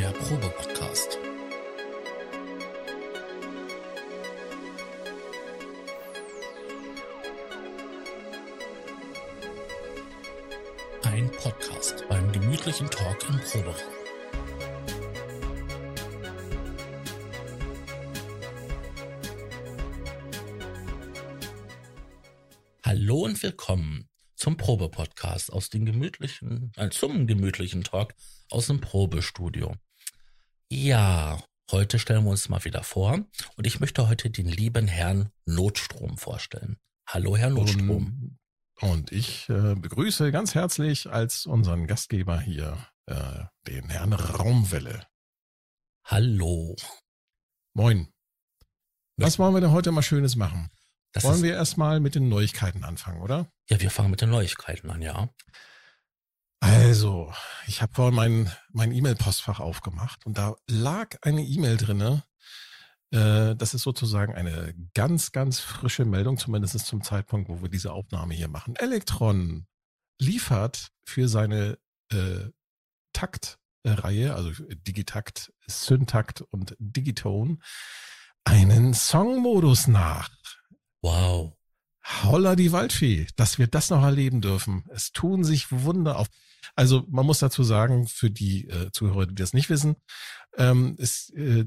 der Probe-Podcast. Ein Podcast beim gemütlichen Talk im Proberaum. Hallo und willkommen zum Probe-Podcast aus dem gemütlichen, äh, zum gemütlichen Talk aus dem Probestudio. Ja, heute stellen wir uns mal wieder vor und ich möchte heute den lieben Herrn Notstrom vorstellen. Hallo, Herr Notstrom. Und, und ich äh, begrüße ganz herzlich als unseren Gastgeber hier äh, den Herrn Raumwelle. Hallo. Moin. Was wollen wir denn heute mal Schönes machen? Das Wollen wir erstmal mit den Neuigkeiten anfangen, oder? Ja, wir fangen mit den Neuigkeiten an, ja. Also, ich habe vorhin mein mein E-Mail-Postfach aufgemacht und da lag eine E-Mail drinne. Äh, das ist sozusagen eine ganz, ganz frische Meldung, zumindest zum Zeitpunkt, wo wir diese Aufnahme hier machen. Elektron liefert für seine äh, Taktreihe, also Digitakt, Syntakt und Digitone, einen Songmodus nach. Wow. Holla die Waldfee, dass wir das noch erleben dürfen. Es tun sich Wunder auf. Also man muss dazu sagen, für die äh, Zuhörer, die das nicht wissen, ähm, ist äh,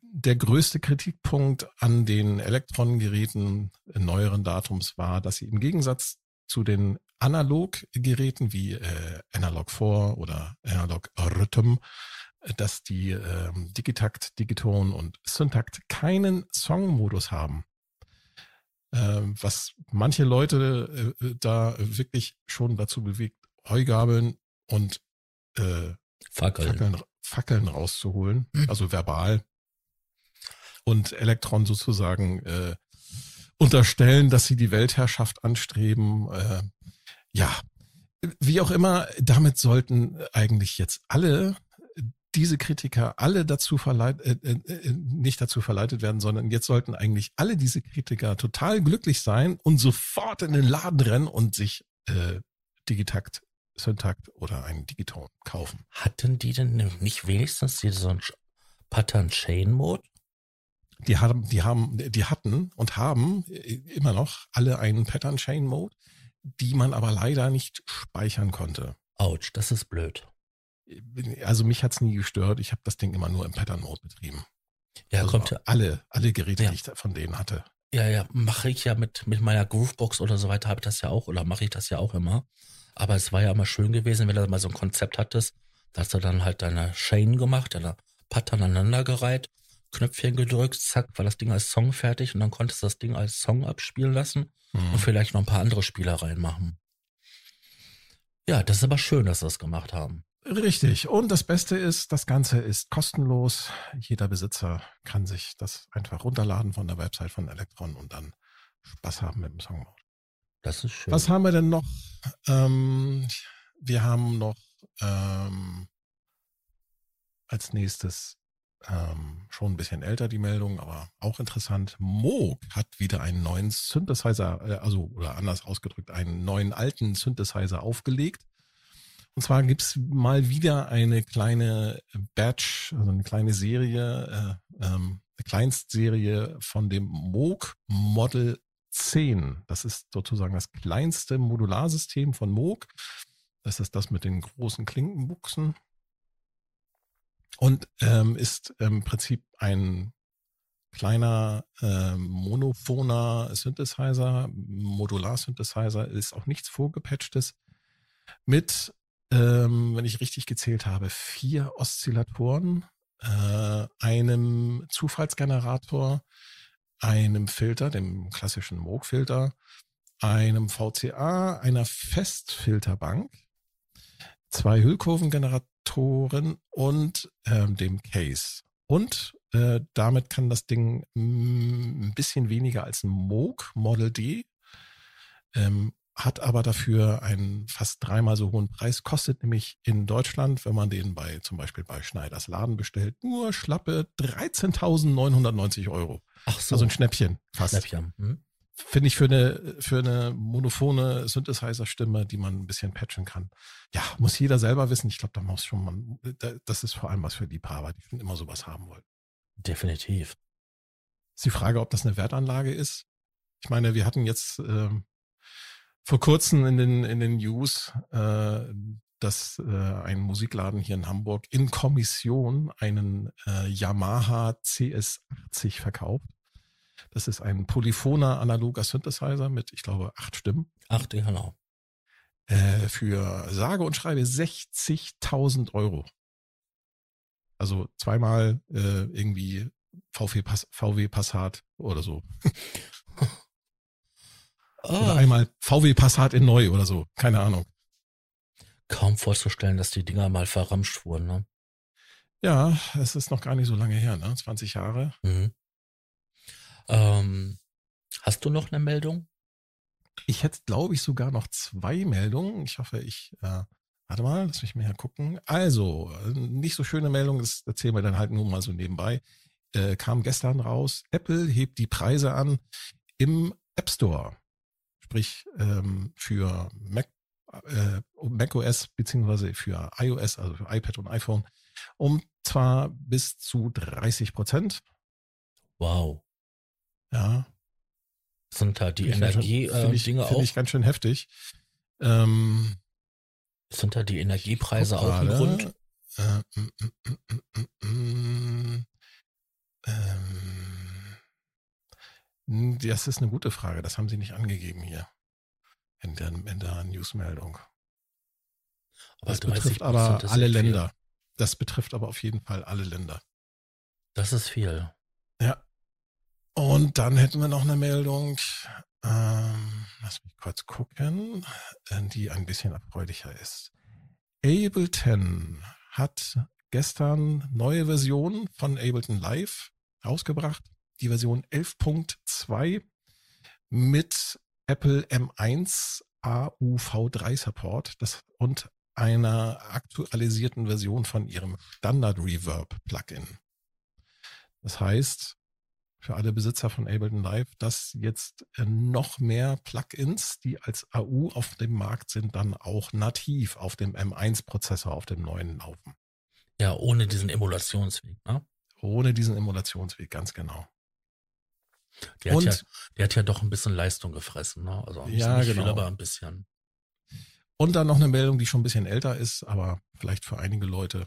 der größte Kritikpunkt an den Elektronengeräten neueren Datums war, dass sie im Gegensatz zu den Analoggeräten wie äh, Analog 4 oder Analog Rhythm, dass die äh, Digitakt, Digiton und Syntakt keinen Songmodus haben. Äh, was manche Leute äh, da wirklich schon dazu bewegt, Heugabeln und äh, Fackeln. Fackeln, Fackeln rauszuholen, mhm. also verbal. Und Elektron sozusagen äh, unterstellen, dass sie die Weltherrschaft anstreben. Äh, ja, wie auch immer, damit sollten eigentlich jetzt alle diese Kritiker alle dazu verleitet, äh, äh, äh, nicht dazu verleitet werden, sondern jetzt sollten eigentlich alle diese Kritiker total glücklich sein und sofort in den Laden rennen und sich äh, Digitakt, Syntakt oder einen Digiton kaufen. Hatten die denn nicht wenigstens diesen Pattern Chain Mode? Die haben, die haben, die hatten und haben äh, immer noch alle einen Pattern Chain Mode, die man aber leider nicht speichern konnte. Autsch, das ist blöd also mich hat's nie gestört. Ich habe das Ding immer nur im Pattern-Mode betrieben. Ja, also kommt alle, alle Geräte, ja. die ich von denen hatte. Ja, ja, mache ich ja mit, mit meiner Groovebox oder so weiter, habe ich das ja auch, oder mache ich das ja auch immer. Aber es war ja immer schön gewesen, wenn du mal so ein Konzept hattest, dass du dann halt deine Chain gemacht, deine Pattern aneinandergereiht, Knöpfchen gedrückt, zack, war das Ding als Song fertig und dann konntest du das Ding als Song abspielen lassen mhm. und vielleicht noch ein paar andere Spielereien machen. Ja, das ist aber schön, dass sie das gemacht haben. Richtig. Und das Beste ist, das Ganze ist kostenlos. Jeder Besitzer kann sich das einfach runterladen von der Website von Electron und dann Spaß haben mit dem Songmode. Das ist schön. Was haben wir denn noch? Ähm, wir haben noch ähm, als nächstes ähm, schon ein bisschen älter die Meldung, aber auch interessant. Moog hat wieder einen neuen Synthesizer, äh, also oder anders ausgedrückt, einen neuen alten Synthesizer aufgelegt. Und zwar gibt's mal wieder eine kleine Batch, also eine kleine Serie, äh, ähm, eine Kleinstserie von dem Moog Model 10. Das ist sozusagen das kleinste Modularsystem von Moog. Das ist das mit den großen Klinkenbuchsen. Und ähm, ist im Prinzip ein kleiner äh, monophoner Synthesizer, Modular-Synthesizer, ist auch nichts vorgepatchtes, mit ähm, wenn ich richtig gezählt habe, vier Oszillatoren, äh, einem Zufallsgenerator, einem Filter, dem klassischen Moog-Filter, einem VCA, einer Festfilterbank, zwei Hüllkurvengeneratoren und ähm, dem Case. Und äh, damit kann das Ding mm, ein bisschen weniger als ein Moog Model D ähm, hat aber dafür einen fast dreimal so hohen Preis, kostet nämlich in Deutschland, wenn man den bei zum Beispiel bei Schneiders Laden bestellt, nur schlappe 13.990 Euro. Ach so. Also ein Schnäppchen fast. Schnäppchen. Hm. finde ich für eine, für eine monophone Synthesizer-Stimme, die man ein bisschen patchen kann. Ja, muss jeder selber wissen. Ich glaube, da muss schon man, das ist vor allem was für Liebhaber, die schon immer sowas haben wollen. Definitiv. Ist die Frage, ob das eine Wertanlage ist. Ich meine, wir hatten jetzt ähm, vor kurzem in den, in den News, äh, dass äh, ein Musikladen hier in Hamburg in Kommission einen äh, Yamaha CS80 verkauft. Das ist ein polyphoner analoger Synthesizer mit, ich glaube, acht Stimmen. Acht, genau. Äh, für sage und schreibe 60.000 Euro. Also zweimal äh, irgendwie VW, Pass, VW Passat oder so. oh. Oder einmal VW Passat in neu oder so. Keine Ahnung. Kaum vorzustellen, dass die Dinger mal verramscht wurden, ne? Ja, es ist noch gar nicht so lange her, ne? 20 Jahre. Mhm. Ähm, hast du noch eine Meldung? Ich hätte, glaube ich, sogar noch zwei Meldungen. Ich hoffe, ich, äh, warte mal, lass mich mal gucken. Also, nicht so schöne Meldung, das erzählen wir dann halt nur mal so nebenbei. Äh, kam gestern raus, Apple hebt die Preise an im App Store. Sprich, ähm, für Mac, äh, macOS beziehungsweise für iOS, also für iPad und iPhone, um zwar bis zu 30 Prozent. Wow. Ja. Sind da die Energie-Dinge äh, auch? Finde ich ganz schön heftig. Ähm, sind da die Energiepreise auch im Grund? Äh, mm, mm, mm, ähm, das ist eine gute Frage. Das haben sie nicht angegeben hier in der, in der Newsmeldung. Aber das betrifft aber alle Länder. Viel. Das betrifft aber auf jeden Fall alle Länder. Das ist viel. Ja. Und dann hätten wir noch eine Meldung, ähm, lass mich kurz gucken, äh, die ein bisschen erfreulicher ist. Ableton hat gestern neue Version von Ableton Live rausgebracht, die Version 11.2 mit Apple M1 AUV3 Support das, und einer aktualisierten Version von ihrem Standard Reverb Plugin. Das heißt, für alle Besitzer von Ableton Live, dass jetzt äh, noch mehr Plugins, die als AU auf dem Markt sind, dann auch nativ auf dem M1-Prozessor, auf dem neuen laufen. Ja, ohne diesen Emulationsweg, ne? Ohne diesen Emulationsweg, ganz genau. Der, Und, hat, ja, der hat ja doch ein bisschen Leistung gefressen, ne? Also ja, nicht genau. viel, aber ein bisschen. Und dann noch eine Meldung, die schon ein bisschen älter ist, aber vielleicht für einige Leute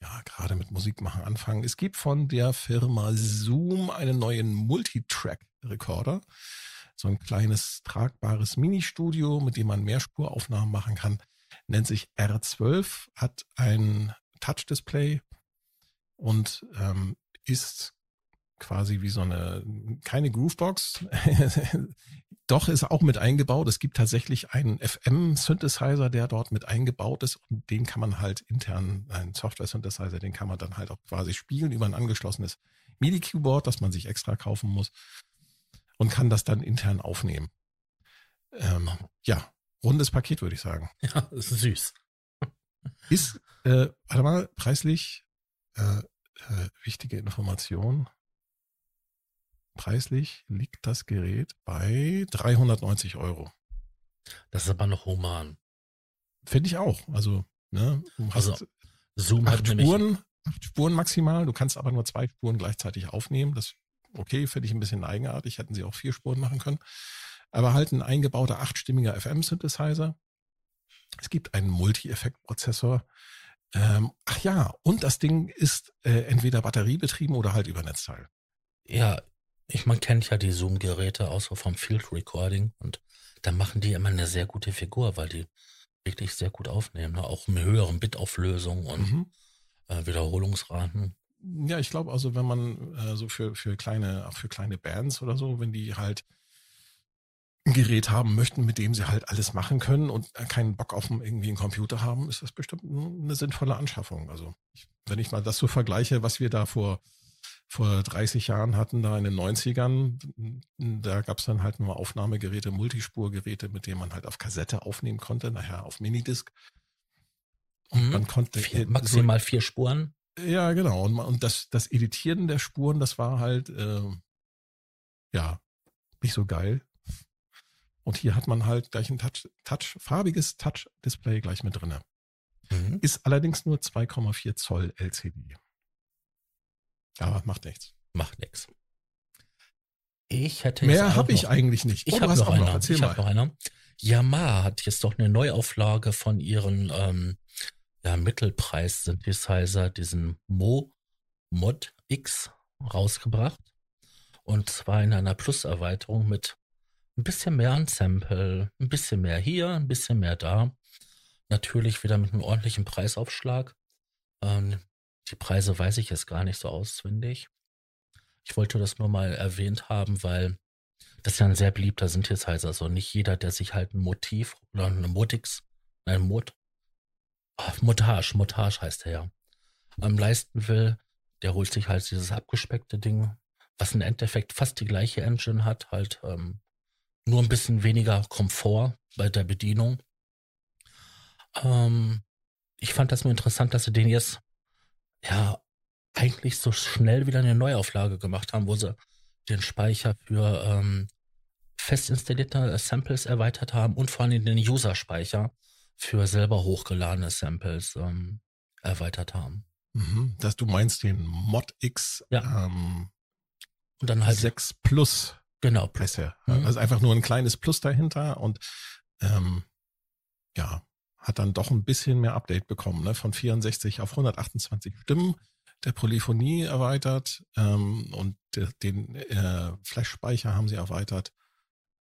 ja, gerade mit Musik machen anfangen. Es gibt von der Firma Zoom einen neuen Multitrack-Recorder. So ein kleines tragbares Ministudio, mit dem man Mehrspuraufnahmen machen kann. Nennt sich R12, hat ein Touch-Display und ähm, ist quasi wie so eine, keine Groovebox, doch ist auch mit eingebaut. Es gibt tatsächlich einen FM-Synthesizer, der dort mit eingebaut ist und den kann man halt intern, ein Software-Synthesizer, den kann man dann halt auch quasi spielen über ein angeschlossenes MIDI-Keyboard, das man sich extra kaufen muss und kann das dann intern aufnehmen. Ähm, ja, rundes Paket, würde ich sagen. Ja, ist süß. Ist, äh, warte mal, preislich äh, äh, wichtige Information. Preislich liegt das Gerät bei 390 Euro. Das ist aber noch human. Finde ich auch. Also, ne, also, Zoom acht Spuren, acht Spuren maximal. Du kannst aber nur zwei Spuren gleichzeitig aufnehmen. Das okay, finde ich ein bisschen eigenartig. Hätten sie auch vier Spuren machen können. Aber halt ein eingebauter achtstimmiger FM-Synthesizer. Es gibt einen Multi-Effekt-Prozessor. Ähm, ach ja, und das Ding ist äh, entweder batteriebetrieben oder halt über Netzteil. Ja, ich, man kennt ja die Zoom-Geräte außer vom Field Recording und da machen die immer eine sehr gute Figur, weil die wirklich sehr gut aufnehmen, ne? auch mit höheren Bitauflösungen und mhm. äh, Wiederholungsraten. Ja, ich glaube also, wenn man äh, so für, für kleine, auch für kleine Bands oder so, wenn die halt ein Gerät haben möchten, mit dem sie halt alles machen können und keinen Bock auf irgendwie einen Computer haben, ist das bestimmt eine sinnvolle Anschaffung. Also ich, wenn ich mal das so vergleiche, was wir da vor vor 30 Jahren hatten, da in den 90ern, da gab es dann halt nur Aufnahmegeräte, Multispurgeräte, mit denen man halt auf Kassette aufnehmen konnte, nachher auf Minidisc. Und mhm. man konnte vier, maximal so, vier Spuren. Ja, genau. Und, und das, das Editieren der Spuren, das war halt äh, ja nicht so geil. Und hier hat man halt gleich ein Touch, Touch farbiges Touch-Display gleich mit drinne. Mhm. Ist allerdings nur 2,4 Zoll LCD. Aber macht nichts. Macht nichts. Ich hätte Mehr habe ich eigentlich nicht. Ich oh, habe noch, einer. Noch. Ich hab noch einer. Yamaha hat jetzt doch eine Neuauflage von ihren ähm, ja, Mittelpreis-Synthesizer, diesen Mo Mod X, rausgebracht. Und zwar in einer Plus-Erweiterung mit ein bisschen mehr an Sample, ein bisschen mehr hier, ein bisschen mehr da. Natürlich wieder mit einem ordentlichen Preisaufschlag. Ähm, die Preise weiß ich jetzt gar nicht so auswendig. Ich wollte das nur mal erwähnt haben, weil das ist ja ein sehr beliebter Synthesizer. Also nicht jeder, der sich halt ein Motiv oder eine Motix, ein Mot, oh, Motage, Motage heißt er ja, ähm, leisten will, der holt sich halt dieses abgespeckte Ding, was im Endeffekt fast die gleiche Engine hat, halt ähm, nur ein bisschen weniger Komfort bei der Bedienung. Ähm, ich fand das nur interessant, dass sie den jetzt ja eigentlich so schnell wieder eine Neuauflage gemacht haben, wo sie den Speicher für ähm, fest installierte Samples erweitert haben und vor allem den User-Speicher für selber hochgeladene Samples ähm, erweitert haben. Mhm, dass du meinst den Mod X ja. ähm, und dann halt 6 Plus. Genau. Plus. Ja. Mhm. Also einfach nur ein kleines Plus dahinter und ähm, ja, hat dann doch ein bisschen mehr Update bekommen, ne? von 64 auf 128 Stimmen, der Polyphonie erweitert ähm, und de, den äh, Flash-Speicher haben sie erweitert.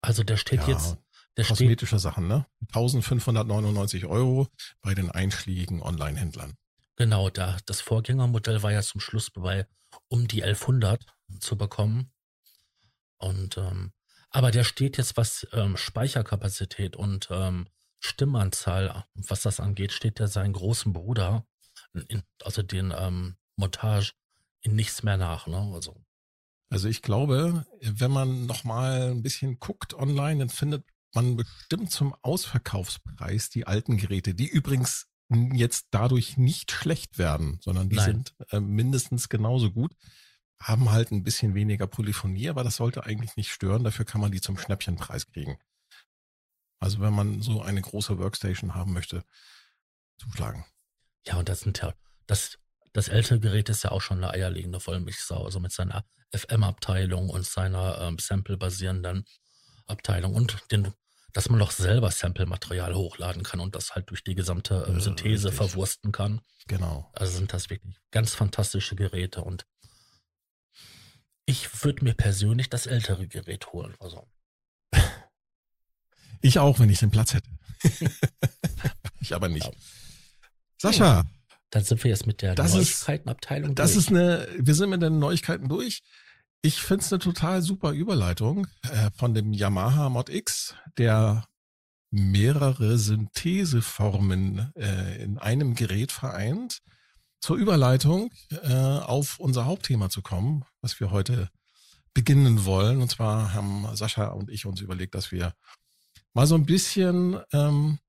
Also der steht ja, jetzt. Der kosmetische steht, Sachen, ne? 1599 Euro bei den einschlägigen Online-Händlern. Genau, da das Vorgängermodell war ja zum Schluss bei um die 1100 zu bekommen. Und ähm, aber der steht jetzt, was ähm, Speicherkapazität und ähm, Stimmanzahl, was das angeht, steht der seinen großen Bruder, in, also den ähm, Montage, in nichts mehr nach. Ne? Also. also ich glaube, wenn man noch mal ein bisschen guckt online, dann findet man bestimmt zum Ausverkaufspreis die alten Geräte, die übrigens jetzt dadurch nicht schlecht werden, sondern die Nein. sind äh, mindestens genauso gut, haben halt ein bisschen weniger Polyphonie, aber das sollte eigentlich nicht stören. Dafür kann man die zum Schnäppchenpreis kriegen. Also wenn man so eine große Workstation haben möchte, zuschlagen. Ja, und das sind ja, das, das ältere Gerät ist ja auch schon eine eierlegende Vollmilchsau, also mit seiner FM-Abteilung und seiner ähm, Sample-basierenden Abteilung und den, dass man noch selber Sample-Material hochladen kann und das halt durch die gesamte ähm, Synthese ja, verwursten kann. Genau. Also sind das wirklich ganz fantastische Geräte und ich würde mir persönlich das ältere Gerät holen. Also. Ich auch, wenn ich den Platz hätte. ich aber nicht. Sascha. Dann sind wir jetzt mit der Neuigkeitenabteilung Das durch. ist eine, wir sind mit den Neuigkeiten durch. Ich finde es eine total super Überleitung äh, von dem Yamaha Mod X, der mehrere Syntheseformen äh, in einem Gerät vereint, zur Überleitung äh, auf unser Hauptthema zu kommen, was wir heute beginnen wollen. Und zwar haben Sascha und ich uns überlegt, dass wir mal so ein bisschen ähm,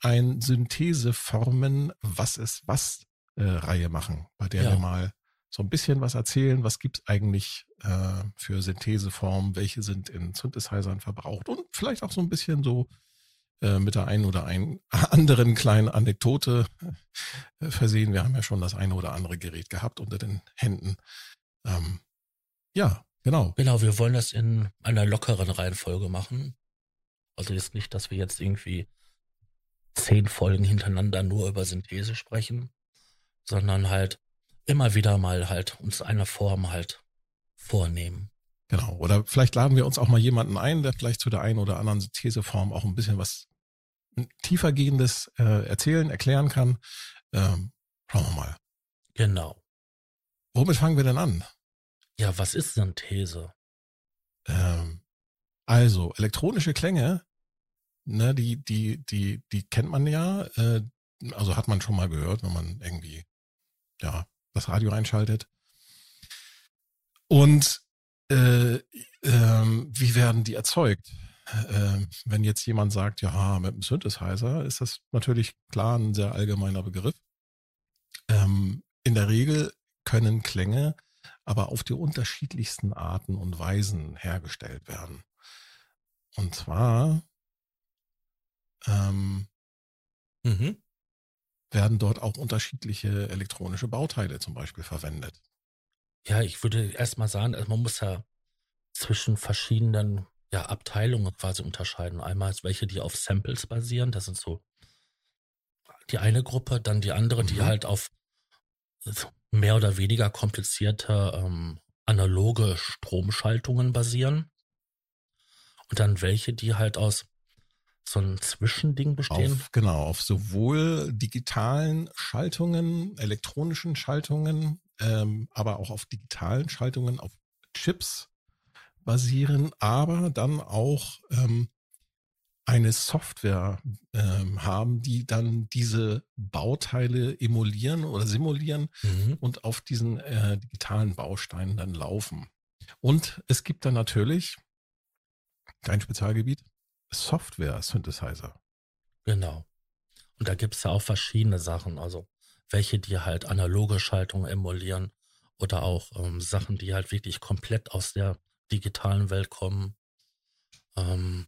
ein Syntheseformen, was ist was äh, Reihe machen, bei der ja. wir mal so ein bisschen was erzählen, was gibt's eigentlich äh, für Syntheseformen, welche sind in Synthesizern verbraucht und vielleicht auch so ein bisschen so äh, mit der einen oder einen anderen kleinen Anekdote äh, versehen. Wir haben ja schon das eine oder andere Gerät gehabt unter den Händen. Ähm, ja, genau. Genau, wir wollen das in einer lockeren Reihenfolge machen. Also jetzt nicht, dass wir jetzt irgendwie zehn Folgen hintereinander nur über Synthese sprechen, sondern halt immer wieder mal halt uns eine Form halt vornehmen. Genau. Oder vielleicht laden wir uns auch mal jemanden ein, der vielleicht zu der einen oder anderen Syntheseform auch ein bisschen was tiefergehendes äh, erzählen, erklären kann. Ähm, schauen wir mal. Genau. Womit fangen wir denn an? Ja, was ist Synthese? Ähm, also, elektronische Klänge, ne, die, die, die, die kennt man ja, äh, also hat man schon mal gehört, wenn man irgendwie, ja, das Radio einschaltet. Und äh, äh, wie werden die erzeugt? Äh, wenn jetzt jemand sagt, ja, mit einem Synthesizer, ist das natürlich klar ein sehr allgemeiner Begriff. Ähm, in der Regel können Klänge aber auf die unterschiedlichsten Arten und Weisen hergestellt werden. Und zwar ähm, Mhm. werden dort auch unterschiedliche elektronische Bauteile zum Beispiel verwendet. Ja, ich würde erst mal sagen, also man muss ja zwischen verschiedenen ja, Abteilungen quasi unterscheiden. Einmal ist welche, die auf Samples basieren, das sind so die eine Gruppe, dann die andere, die Mhm. halt auf mehr oder weniger komplizierte ähm, analoge Stromschaltungen basieren. Und dann welche, die halt aus so einem Zwischending bestehen. Auf, genau, auf sowohl digitalen Schaltungen, elektronischen Schaltungen, ähm, aber auch auf digitalen Schaltungen, auf Chips basieren, aber dann auch ähm, eine Software ähm, haben, die dann diese Bauteile emulieren oder simulieren Mhm. und auf diesen äh, digitalen Bausteinen dann laufen. Und es gibt dann natürlich dein Spezialgebiet Software-Synthesizer. Genau. Und da gibt's ja auch verschiedene Sachen, also welche, die halt analoge Schaltungen emulieren oder auch ähm, Sachen, die halt wirklich komplett aus der digitalen Welt kommen. Ähm,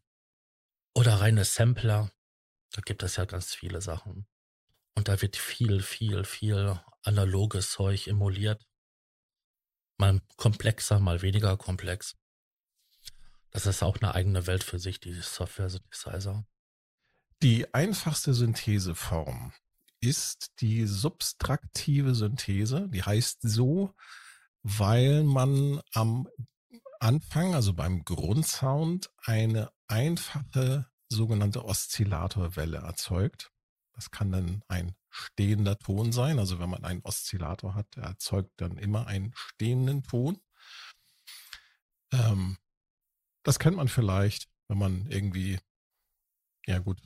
oder reine Sampler. Da gibt es ja ganz viele Sachen. Und da wird viel, viel, viel analoges Zeug emuliert. Mal komplexer, mal weniger komplex. Das ist auch eine eigene Welt für sich, die Software-Synthesizer. Die einfachste Syntheseform ist die subtraktive Synthese. Die heißt so, weil man am Anfang, also beim Grundsound, eine einfache sogenannte Oszillatorwelle erzeugt. Das kann dann ein stehender Ton sein. Also wenn man einen Oszillator hat, der erzeugt dann immer einen stehenden Ton. Ähm, das kennt man vielleicht, wenn man irgendwie, ja gut,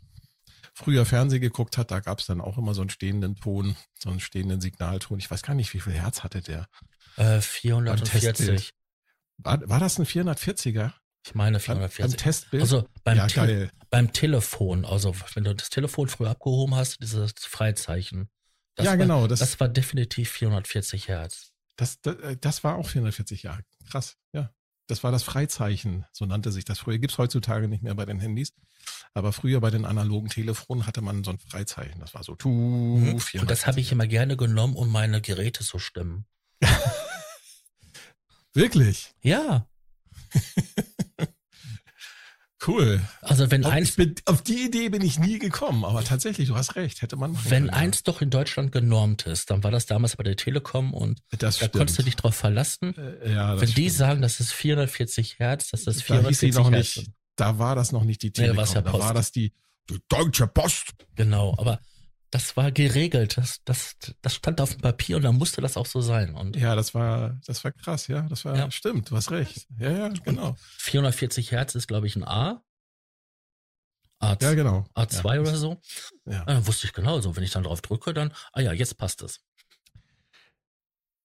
früher Fernsehen geguckt hat, da gab es dann auch immer so einen stehenden Ton, so einen stehenden Signalton. Ich weiß gar nicht, wie viel Herz hatte der. Äh, Beim 440. Testbild. War, war das ein 440er? Ich meine Beim, beim 440. Testbild? Also beim, ja, Te geil. beim Telefon, also wenn du das Telefon früher abgehoben hast, dieses Freizeichen. Das Ja, war, genau, Das, das- war definitiv 440 Hertz. Das, das, das war auch 440 Jahre. Krass, ja. Das war das Freizeichen, so nannte sich das früher. Gibt's heutzutage nicht mehr bei den Handys. Aber früher bei den analogen Telefonen hatte man so ein Freizeichen. Das war so tu, Mhm. 440. Und das habe ich immer gerne genommen, um meine Geräte zu stimmen. Wirklich? Ja, Cool. also wenn Auf, eins, bin, auf die Idee bin ich nie gekommen, aber tatsächlich, du hast recht, hätte man wenn können, eins doch in Deutschland genormt ist, dann war das damals bei der Telekom und das da stimmt. konntest du dich drauf verlassen. Äh, ja, wenn die stimmt. sagen, das ist 440 Hertz, das ist da hieß 440 sie noch Hertz. nicht, da war das noch nicht die Nee, Telekom, war's ja da war das die, die Deutsche Post. Genau, aber das war geregelt. Das, das, das stand auf dem Papier und dann musste das auch so sein. Und Ja, das war, das war krass, ja, das war, Ja. stimmt, du hast recht. Ja, ja, genau. 440 Hertz ist, glaube ich, ein A. A, Ja, genau. A2 ja. oder so. Ja. Ja, dann wusste ich genau so. Wenn ich dann drauf drücke, dann, ah ja, jetzt passt es.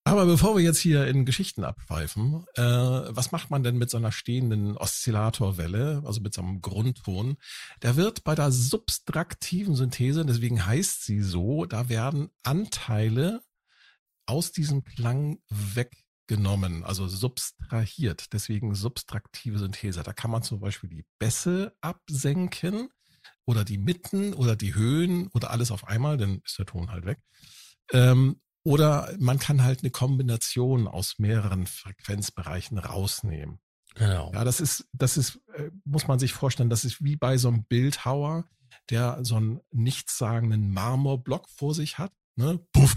Aber bevor wir jetzt hier in Geschichten abschweifen, äh, was macht man denn mit so einer stehenden Oszillatorwelle, also mit so einem Grundton? Der wird bei der subtraktiven Synthese, deswegen heißt sie so, da werden Anteile aus diesem Klang weggenommen, also subtrahiert, deswegen subtraktive Synthese. Da kann man zum Beispiel die Bässe absenken oder die Mitten oder die Höhen oder alles auf einmal, dann ist der Ton halt weg. Ähm, oder man kann halt eine Kombination aus mehreren Frequenzbereichen rausnehmen. Genau. Ja, das ist, das ist, äh, muss man sich vorstellen, das ist wie bei so einem Bildhauer, der so einen nichtssagenden Marmorblock vor sich hat, ne? Puff.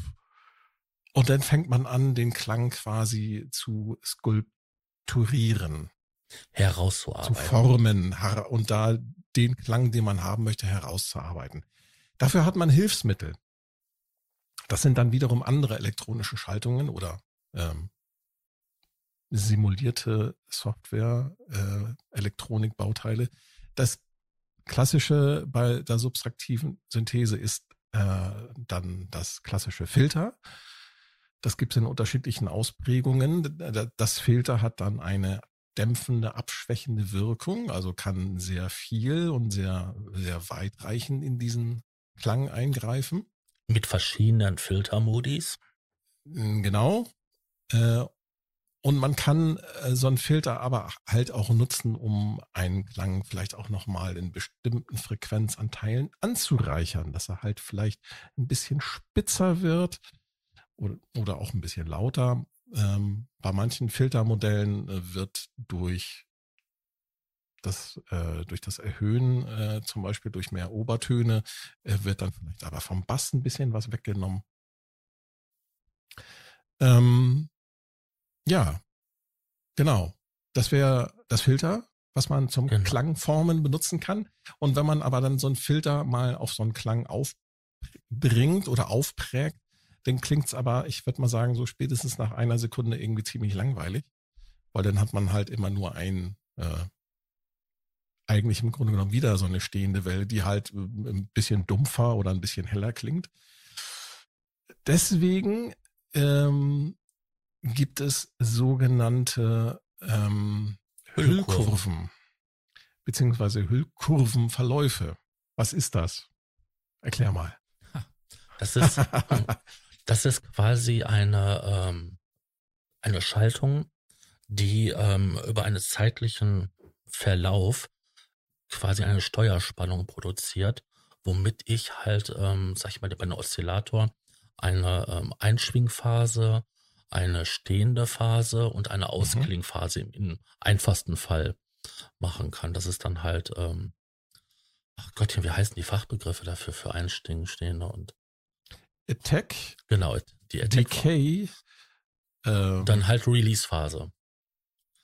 Und dann fängt man an, den Klang quasi zu skulpturieren, zu Herauszuarbeiten. formen har- und da den Klang, den man haben möchte, herauszuarbeiten. Dafür hat man Hilfsmittel. Das sind dann wiederum andere elektronische Schaltungen oder ähm, simulierte Software, äh, Elektronikbauteile. Das klassische bei der subtraktiven Synthese ist äh, dann das klassische Filter. Das gibt es in unterschiedlichen Ausprägungen. Das Filter hat dann eine dämpfende, abschwächende Wirkung, also kann sehr viel und sehr, sehr weitreichend in diesen Klang eingreifen. Mit verschiedenen Filtermodis. Mm, Genau. Äh, und man kann äh, so einen Filter aber halt auch nutzen, um einen Klang vielleicht auch nochmal in bestimmten Frequenzanteilen anzureichern, dass er halt vielleicht ein bisschen spitzer wird oder, auch ein bisschen lauter. Ähm, bei manchen Filtermodellen äh, wird durch das, äh, durch das Erhöhen, äh, zum Beispiel durch mehr Obertöne, äh, wird dann vielleicht aber vom Bass ein bisschen was weggenommen. Ähm, ja, genau. Das wäre das Filter, was man zum genau. Klangformen benutzen kann. Und wenn man aber dann so einen Filter mal auf so einen Klang aufbringt oder aufprägt, dann klingt's aber, ich würde mal sagen, so spätestens nach einer Sekunde irgendwie ziemlich langweilig. Weil dann hat man halt immer nur ein, äh, eigentlich im Grunde genommen wieder so eine stehende Welle, die halt äh, ein bisschen dumpfer oder ein bisschen heller klingt. Deswegen ähm, gibt es sogenannte ähm, Hüllkurven beziehungsweise Hüllkurvenverläufe. Was ist das? Erklär mal. Das ist, das ist quasi eine, ähm, eine Schaltung, die ähm, über einen zeitlichen Verlauf quasi eine Steuerspannung produziert, womit ich halt, ähm, sag ich mal, bei einem Oszillator eine ähm, Einschwingphase, eine stehende Phase und eine mhm. Ausklingphase mhm. im, einfachsten Fall machen kann. Das ist dann halt, ähm, ach Gottchen, wie heißen die Fachbegriffe dafür für Einstehen, stehende und Attack. Genau, die Attack. Decay. Ähm, dann halt Release-Phase.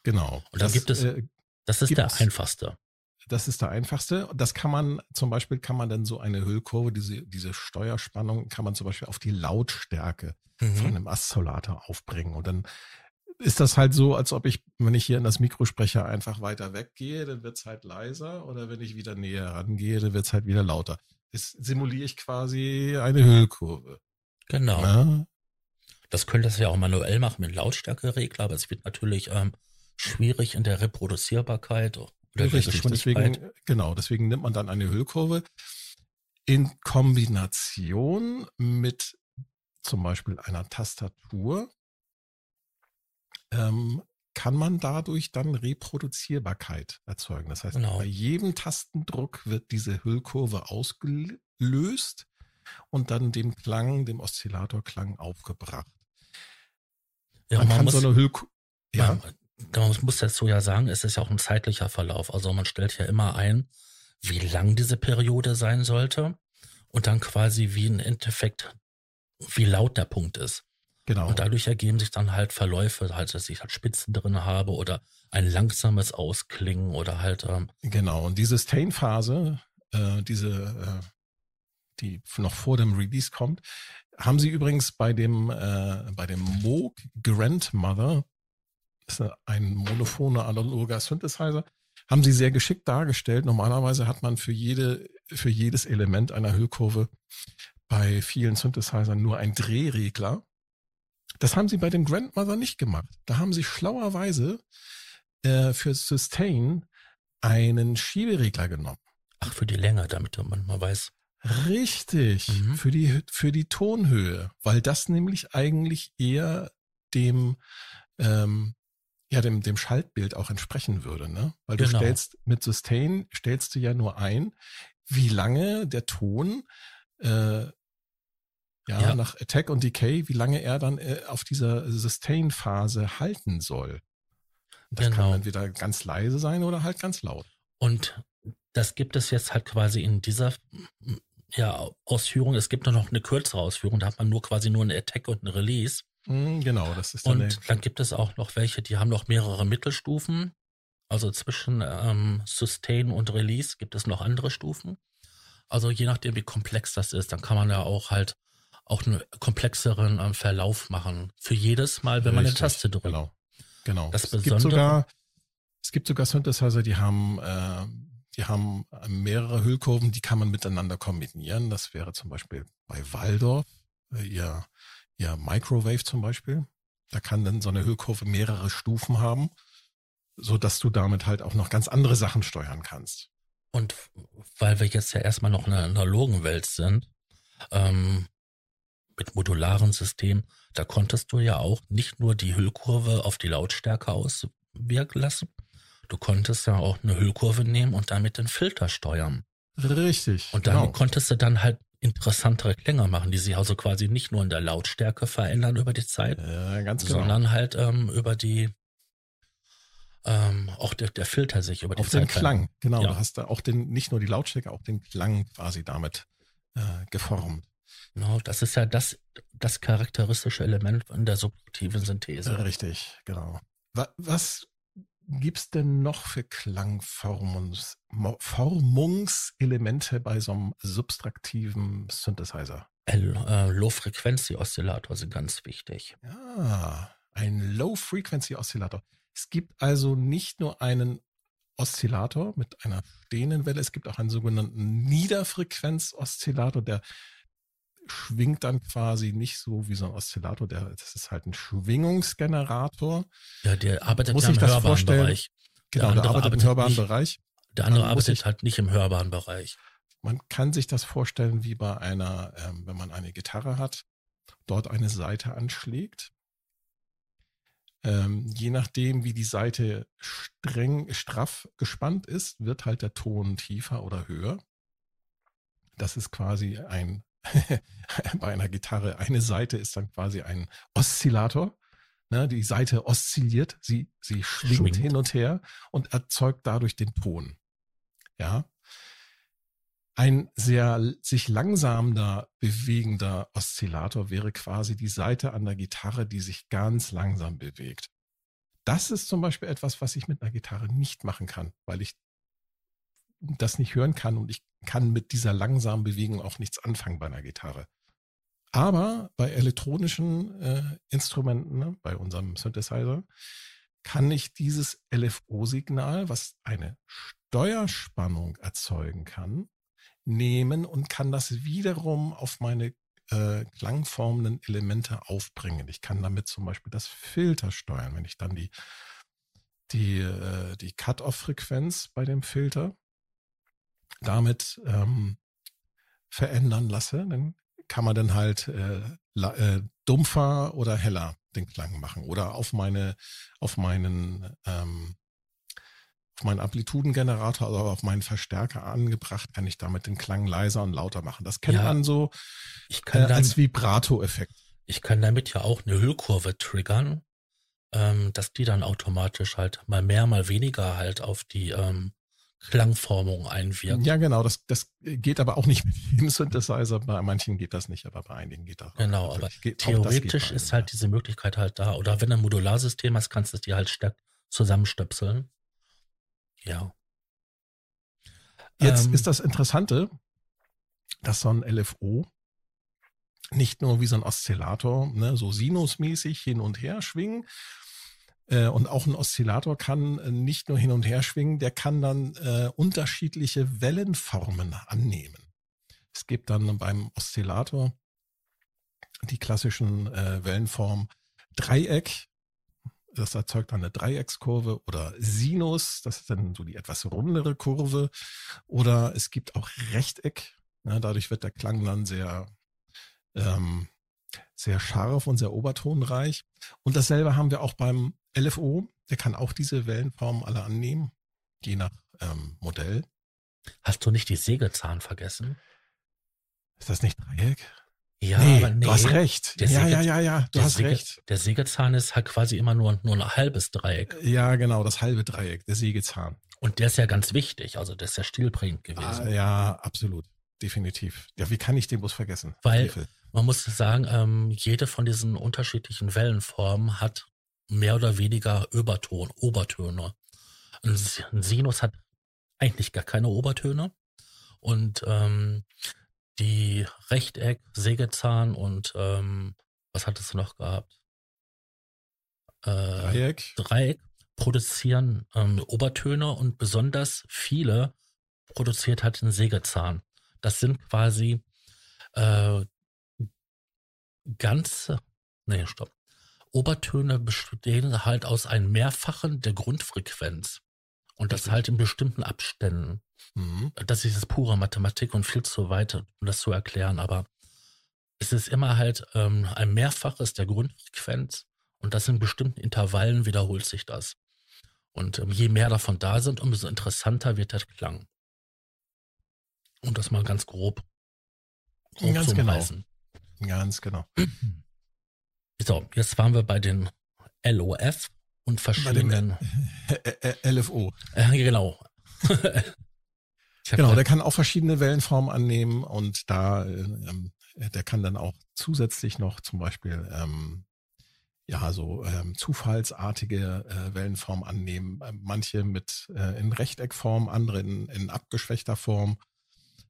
Genau. Und dann das, gibt es, äh, das ist der einfachste. Das ist der einfachste. Das kann man zum Beispiel, kann man dann so eine Hüllkurve, diese, diese Steuerspannung, kann man zum Beispiel auf die Lautstärke mhm. von einem Aszolator aufbringen. Und dann ist das halt so, als ob ich, wenn ich hier in das Mikro spreche, einfach weiter weggehe, dann wird es halt leiser. Oder wenn ich wieder näher rangehe, dann wird es halt wieder lauter. Das simuliere ich quasi eine Hüllkurve. Genau. Ja? Das könnte es ja auch manuell machen mit Lautstärkeregler, aber es wird natürlich ähm, schwierig in der Reproduzierbarkeit oder Richtig, deswegen, genau, deswegen nimmt man dann eine Hüllkurve in Kombination mit zum Beispiel einer Tastatur ähm, kann man dadurch dann Reproduzierbarkeit erzeugen. Das heißt, genau. bei jedem Tastendruck wird diese Hüllkurve ausgelöst und dann dem Klang, dem Oszillatorklang aufgebracht. Ja, man, man kann so eine Hüllkurve. Ja. Man, man muss dazu ja sagen, es ist ja auch ein zeitlicher Verlauf. Also man stellt ja immer ein, wie lang diese Periode sein sollte und dann quasi wie ein Endeffekt, wie laut der Punkt ist. Genau. Und dadurch ergeben sich dann halt Verläufe, halt, dass ich halt Spitzen drin habe oder ein langsames Ausklingen oder halt. Ähm, genau. Und diese Stain-Phase, äh, diese, äh, die noch vor dem Release kommt, haben sie übrigens bei dem, äh, bei dem Moog Grandmother ist ein monophoner analoger Synthesizer. Haben sie sehr geschickt dargestellt. Normalerweise hat man für jede, für jedes Element einer Hüllkurve bei vielen Synthesizern nur ein Drehregler. Das haben sie bei dem Grandmother nicht gemacht. Da haben sie schlauerweise äh, für Sustain einen Schieberegler genommen. Ach, für die Länge, damit man mal weiß. Richtig, mhm. für die für die Tonhöhe, weil das nämlich eigentlich eher dem ähm, ja dem, dem Schaltbild auch entsprechen würde, ne? Weil genau. du stellst mit Sustain stellst du ja nur ein, wie lange der Ton äh, ja, ja, nach Attack und Decay, wie lange er dann äh, auf dieser Sustain-Phase halten soll. Das genau. kann entweder ganz leise sein oder halt ganz laut. Und das gibt es jetzt halt quasi in dieser ja, Ausführung. Es gibt noch eine kürzere Ausführung, da hat man nur quasi nur eine Attack und ein Release. Hm, genau, das ist dann Und dann gibt es auch noch welche, die haben noch mehrere Mittelstufen. Also zwischen ähm, Sustain und Release gibt es noch andere Stufen. Also je nachdem, wie komplex das ist, dann kann man ja auch halt auch einen komplexeren ähm, Verlauf machen. Für jedes Mal, wenn Richtig, man eine Taste drückt. Genau. Genau. Das es gibt sogar, es gibt sogar Synthesizer, die haben, äh, die haben mehrere Hüllkurven, die kann man miteinander kombinieren. Das wäre zum Beispiel bei Waldorf, äh, ihr ja, Microwave zum Beispiel. Da kann dann so eine Hüllkurve mehrere Stufen haben, so dass du damit halt auch noch ganz andere Sachen steuern kannst. Und weil wir jetzt ja erstmal noch in einer analogen Welt sind, ähm, mit modularen Systemen, da konntest du ja auch nicht nur die Hüllkurve auf die Lautstärke auswirken lassen, du konntest ja auch eine Hüllkurve nehmen und damit den Filter steuern. Richtig. Und damit genau. konntest du dann halt interessantere Klänge machen, die sich also quasi nicht nur in der Lautstärke verändern über die Zeit, ja, genau. sondern halt ähm, über die ähm, auch der, der Filter sich über die Auf Zeit. den Klang, genau. Ja. Du hast da auch den, nicht nur die Lautstärke, auch den Klang quasi damit äh, geformt. Genau, das ist ja das, das charakteristische Element in der subjektiven Synthese. Richtig, genau. Was gibt's denn noch für Klangformungselemente bei so einem subtraktiven Synthesizer? Äh, Low-Frequency-Oszillator sind ganz wichtig. Ja, ein Low-Frequency-Oszillator. Es gibt also nicht nur einen Oszillator mit einer stehenden Welle, es gibt auch einen sogenannten Niederfrequenz-Oszillator, der schwingt dann quasi nicht so wie so ein Oszillator, der, das ist halt ein Schwingungsgenerator. Ja, der arbeitet Muss ja im hörbaren vorstellen? Bereich. Genau, der, der arbeitet, arbeitet, im hörbaren nicht, Bereich. Der andere arbeitet halt nicht im hörbaren Bereich. Man kann sich das vorstellen wie bei einer, ähm, wenn man eine Gitarre hat, dort eine Seite anschlägt. Ähm, je nachdem, wie die Seite streng, straff gespannt ist, wird halt der Ton tiefer oder höher. Das ist quasi ein bei einer Gitarre. Eine Seite ist dann quasi ein Oszillator. Ne, die Seite oszilliert, sie, sie schwingt, schwingt hin und her und erzeugt dadurch den Ton. Ja. Ein sehr sich langsamer bewegender Oszillator wäre quasi die Seite an der Gitarre, die sich ganz langsam bewegt. Das ist zum Beispiel etwas, was ich mit einer Gitarre nicht machen kann, weil ich das nicht hören kann und ich kann mit dieser langsamen Bewegung auch nichts anfangen bei einer Gitarre. Aber bei elektronischen äh, Instrumenten, ne, bei unserem Synthesizer, kann ich dieses LFO-Signal, was eine Steuerspannung erzeugen kann, nehmen und kann das wiederum auf meine äh, klangformenden Elemente aufbringen. Ich kann damit zum Beispiel das Filter steuern. Wenn ich dann die, die, äh, die Cut-Off-Frequenz bei dem Filter damit ähm, verändern lasse, dann kann man dann halt äh, äh, dumpfer oder heller den Klang machen oder auf meine auf meinen ähm, auf meinen Amplitudengenerator oder auf meinen Verstärker angebracht, kann ich damit den Klang leiser und lauter machen. Das kennt ja, man so ich kann äh, als Vibrato-Effekt. Ich kann damit ja auch eine Hüllkurve triggern, ähm, dass die dann automatisch halt mal mehr, mal weniger halt auf die ähm, Klangformung einwirkt. Ja, genau. Das, das geht aber auch nicht mit jedem Synthesizer. Bei manchen geht das nicht, aber bei einigen geht das. Genau, aber geht, theoretisch ist halt diese Möglichkeit halt da. Oder wenn du ein Modularsystem hast, kannst du es dir halt stark zusammenstöpseln. Ja. Jetzt ähm, ist das Interessante, dass so ein LFO nicht nur wie so ein Oszillator, ne, so sinusmäßig hin und her schwingen, und auch ein Oszillator kann äh, nicht nur hin und her schwingen, der kann dann äh, unterschiedliche Wellenformen annehmen. Es gibt dann beim Oszillator die klassischen äh, Wellenformen Dreieck, das erzeugt dann eine Dreieckskurve oder Sinus, das ist dann so die etwas rundere Kurve. Oder es gibt auch Rechteck, ja, dadurch wird der Klang dann sehr ähm, sehr scharf und sehr obertonreich. Und dasselbe haben wir auch beim LFO. Der kann auch diese Wellenformen alle annehmen, je nach ähm, Modell. Hast du nicht die Sägezahn vergessen? Ist das nicht Dreieck? Ja, nee, aber nee. Du hast recht. Der ja, Säge, ja, ja, ja, du hast Säge, recht. Der Sägezahn ist halt quasi immer nur, nur ein halbes Dreieck. Ja, genau, das halbe Dreieck, der Sägezahn. Und der ist ja ganz wichtig, also der ist ja stilprägend gewesen. Ah, ja, absolut. Definitiv. Ja, wie kann ich den bloß vergessen? Weil, man muss sagen, ähm, jede von diesen unterschiedlichen Wellenformen hat mehr oder weniger Überton, Obertöne. Ein, Sinus hat eigentlich gar keine Obertöne. Und ähm, die Rechteck, Sägezahn und ähm, was hattest du noch gehabt? Äh, Dreieck. Dreieck produzieren ähm, Obertöne und besonders viele produziert hat ein Sägezahn. Das sind quasi äh, ganze, nee, stopp. Obertöne bestehen halt aus einem Mehrfachen der Grundfrequenz. Und das halt in bestimmten Abständen. Mhm. Das ist pure Mathematik und viel zu weit, um das zu erklären, aber es ist immer halt ähm, ein Mehrfaches der Grundfrequenz und das in bestimmten Intervallen wiederholt sich das. Und ähm, je mehr davon da sind, umso interessanter wird der Klang. Und das mal ganz grob, grob ganz genau. Ganz genau. So, jetzt waren wir bei den LOF und verschiedenen. LFO. Äh, genau. genau, der kann auch verschiedene Wellenformen annehmen und da, ähm, der kann dann auch zusätzlich noch zum Beispiel ähm, ja so ähm, zufallsartige äh, Wellenformen annehmen. Äh, manche mit äh, in Rechteckform, andere in, in abgeschwächter Form,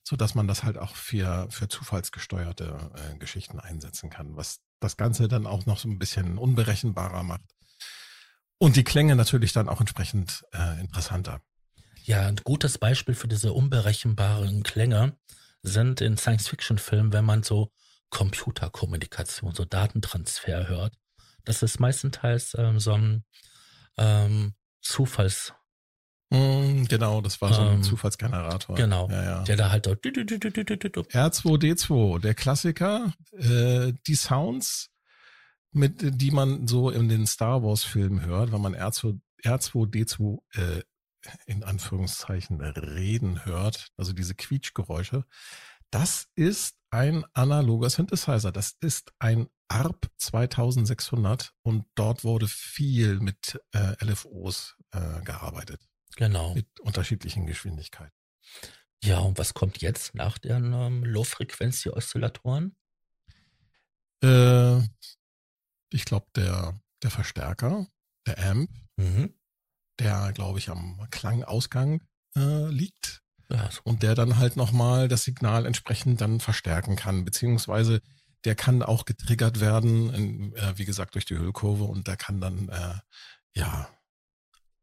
so dass man das halt auch für für zufallsgesteuerte äh, Geschichten einsetzen kann, was das Ganze dann auch noch so ein bisschen unberechenbarer macht und die Klänge natürlich dann auch entsprechend äh, interessanter. Ja, ein gutes Beispiel für diese unberechenbaren Klänge sind in Science-Fiction-Filmen, wenn man so Computerkommunikation, so Datentransfer hört. Das ist meistenteils ähm, so ein ähm, Zufalls. Mm, genau, das war so ein ähm, Zufallsgenerator. Genau, ja, ja. der da halt R2D2, der Klassiker, äh, die Sounds, mit die man so in den Star Wars Filmen hört, wenn man R2, R2D2 äh, in Anführungszeichen reden hört, also diese Quietschgeräusche, das ist ein analoger Synthesizer. Das ist ein ARP 2600 und dort wurde viel mit äh, LFOs äh, gearbeitet. Genau. Mit unterschiedlichen Geschwindigkeiten. Ja, und was kommt jetzt nach den ähm, Low-Frequency-Oszillatoren? Äh, ich glaube, der, der Verstärker, der Amp, mhm. der, glaube ich, am Klangausgang äh, liegt. Ja, und der dann halt nochmal das Signal entsprechend dann verstärken kann, beziehungsweise der kann auch getriggert werden, in, äh, wie gesagt, durch die Hüllkurve und der kann dann, äh, ja.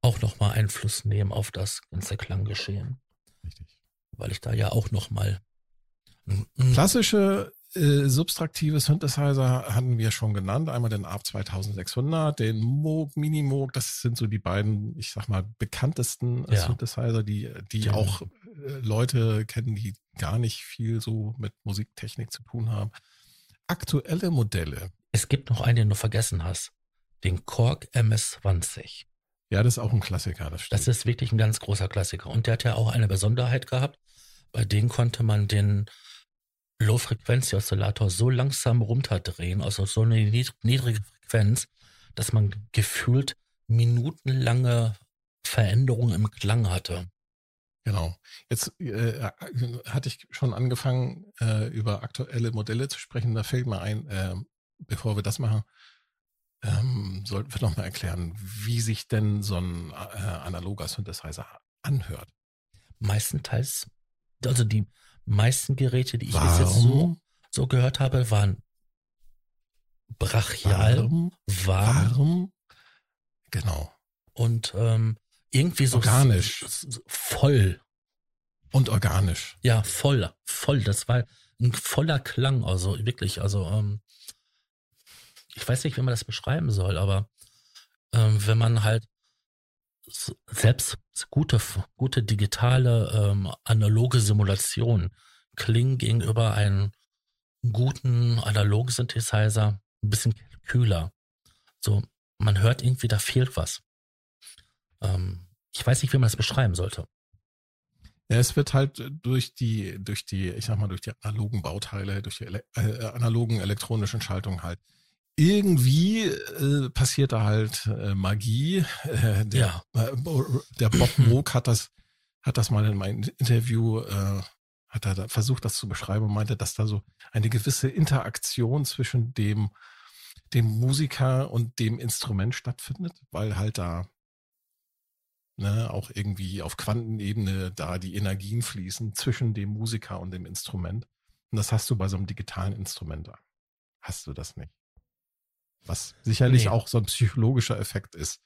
Auch nochmal Einfluss nehmen auf das ganze Klanggeschehen. Richtig. Weil ich da ja auch nochmal. Klassische äh, subtraktive Synthesizer hatten wir schon genannt. Einmal den ARP 2600, den Moog, Mini-Moog. Das sind so die beiden, ich sag mal, bekanntesten ja. Synthesizer, die, die ja. auch äh, Leute kennen, die gar nicht viel so mit Musiktechnik zu tun haben aktuelle Modelle. Es gibt noch einen, den du vergessen hast. Den Korg MS-20. Ja, das ist auch ein Klassiker. Das, stimmt. das ist wirklich ein ganz großer Klassiker. Und der hat ja auch eine Besonderheit gehabt. Bei dem konnte man den Low-Frequency-Oszillator so langsam runterdrehen, also so eine niedrige Frequenz, dass man gefühlt minutenlange Veränderungen im Klang hatte. Genau. Jetzt äh, hatte ich schon angefangen, äh, über aktuelle Modelle zu sprechen. Da fällt mir ein, äh, bevor wir das machen, ähm, sollten wir noch mal erklären, wie sich denn so ein äh, analoger Synthesizer anhört. Meistenteils, also die meisten Geräte, die ich Warum? bis jetzt so, so gehört habe, waren brachial, warm, warm, warm genau. Und ähm, irgendwie so organisch. voll. Und organisch. Ja, voll, voll. Das war ein voller Klang, also wirklich, also ähm, ich weiß nicht, wie man das beschreiben soll, aber ähm, wenn man halt selbst gute, gute digitale ähm, analoge Simulation klingen gegenüber einem guten analogen Synthesizer ein bisschen kühler. So, man hört irgendwie, da fehlt was. Ähm, ich weiß nicht, wie man das beschreiben sollte. Ja, es wird halt durch die, durch die, ich sag mal, durch die analogen Bauteile, durch die ele äh, analogen elektronischen Schaltungen halt. Irgendwie äh, passiert da halt äh, Magie. Äh, der, ja. Äh, der Bob Moog hat das, hat das mal in meinem Interview, äh, hat er da versucht, das zu beschreiben und meinte, dass da so eine gewisse Interaktion zwischen dem, dem Musiker und dem Instrument stattfindet, weil halt da ne, auch irgendwie auf Quantenebene da die Energien fließen zwischen dem Musiker und dem Instrument. Und das hast du bei so einem digitalen Instrument. Hast du das nicht. Was sicherlich nee. auch so ein psychologischer Effekt ist.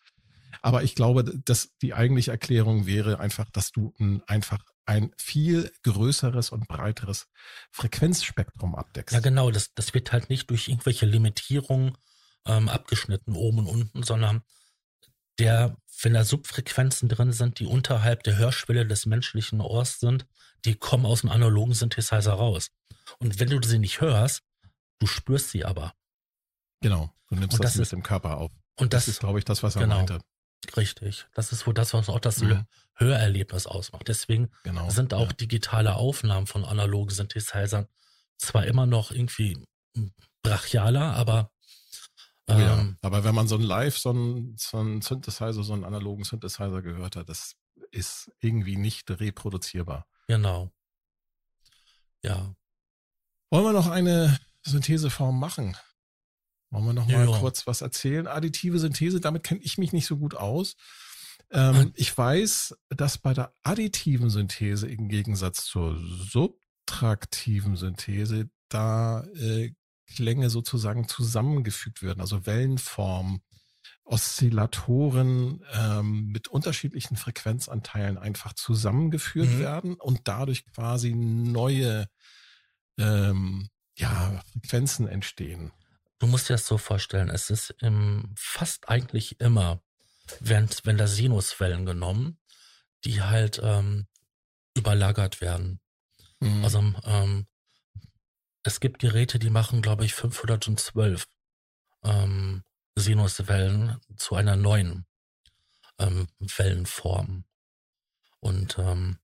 Aber ich glaube, dass die eigentliche Erklärung wäre einfach, dass du ein, einfach ein viel größeres und breiteres Frequenzspektrum abdeckst. Ja, genau. Das, das wird halt nicht durch irgendwelche Limitierungen ähm, abgeschnitten, oben und unten, sondern der, wenn da Subfrequenzen drin sind, die unterhalb der Hörschwelle des menschlichen Ohrs sind, die kommen aus dem analogen Synthesizer raus. Und wenn du sie nicht hörst, Du spürst sie aber. Genau. Du nimmst Und das, das mit ist- dem Körper auf. Und Das, das, ist, glaube ich, das, was er genau. meinte. richtig. Das ist wohl das, was auch das Mhm. Hörerlebnis ausmacht. Deswegen Genau. sind auch ja. digitale Aufnahmen von analogen Synthesizern zwar immer noch irgendwie brachialer, aber Oh ja. ähm, Aber wenn man so ein Live, so ein, so ein Synthesizer, so einen analogen Synthesizer gehört hat, das ist irgendwie nicht reproduzierbar. genau. Ja, Wollen wir noch eine Syntheseform machen? Wollen wir noch mal Ja. kurz was erzählen? Additive Synthese, damit kenne ich mich nicht so gut aus. Ähm, ich weiß, dass bei der additiven Synthese im Gegensatz zur subtraktiven Synthese da äh, Klänge sozusagen zusammengefügt werden, also Wellenformen, Oszillatoren ähm, mit unterschiedlichen Frequenzanteilen einfach zusammengeführt Mhm. werden und dadurch quasi neue ähm, ja, Frequenzen entstehen. Du musst dir das so vorstellen, es ist im, fast eigentlich immer, wenn, wenn da Sinuswellen genommen, die halt ähm, überlagert werden. Mhm. Also ähm, es gibt Geräte, die machen, glaube ich, 512 ähm, Sinuswellen zu einer neuen ähm, Wellenform. Und ähm,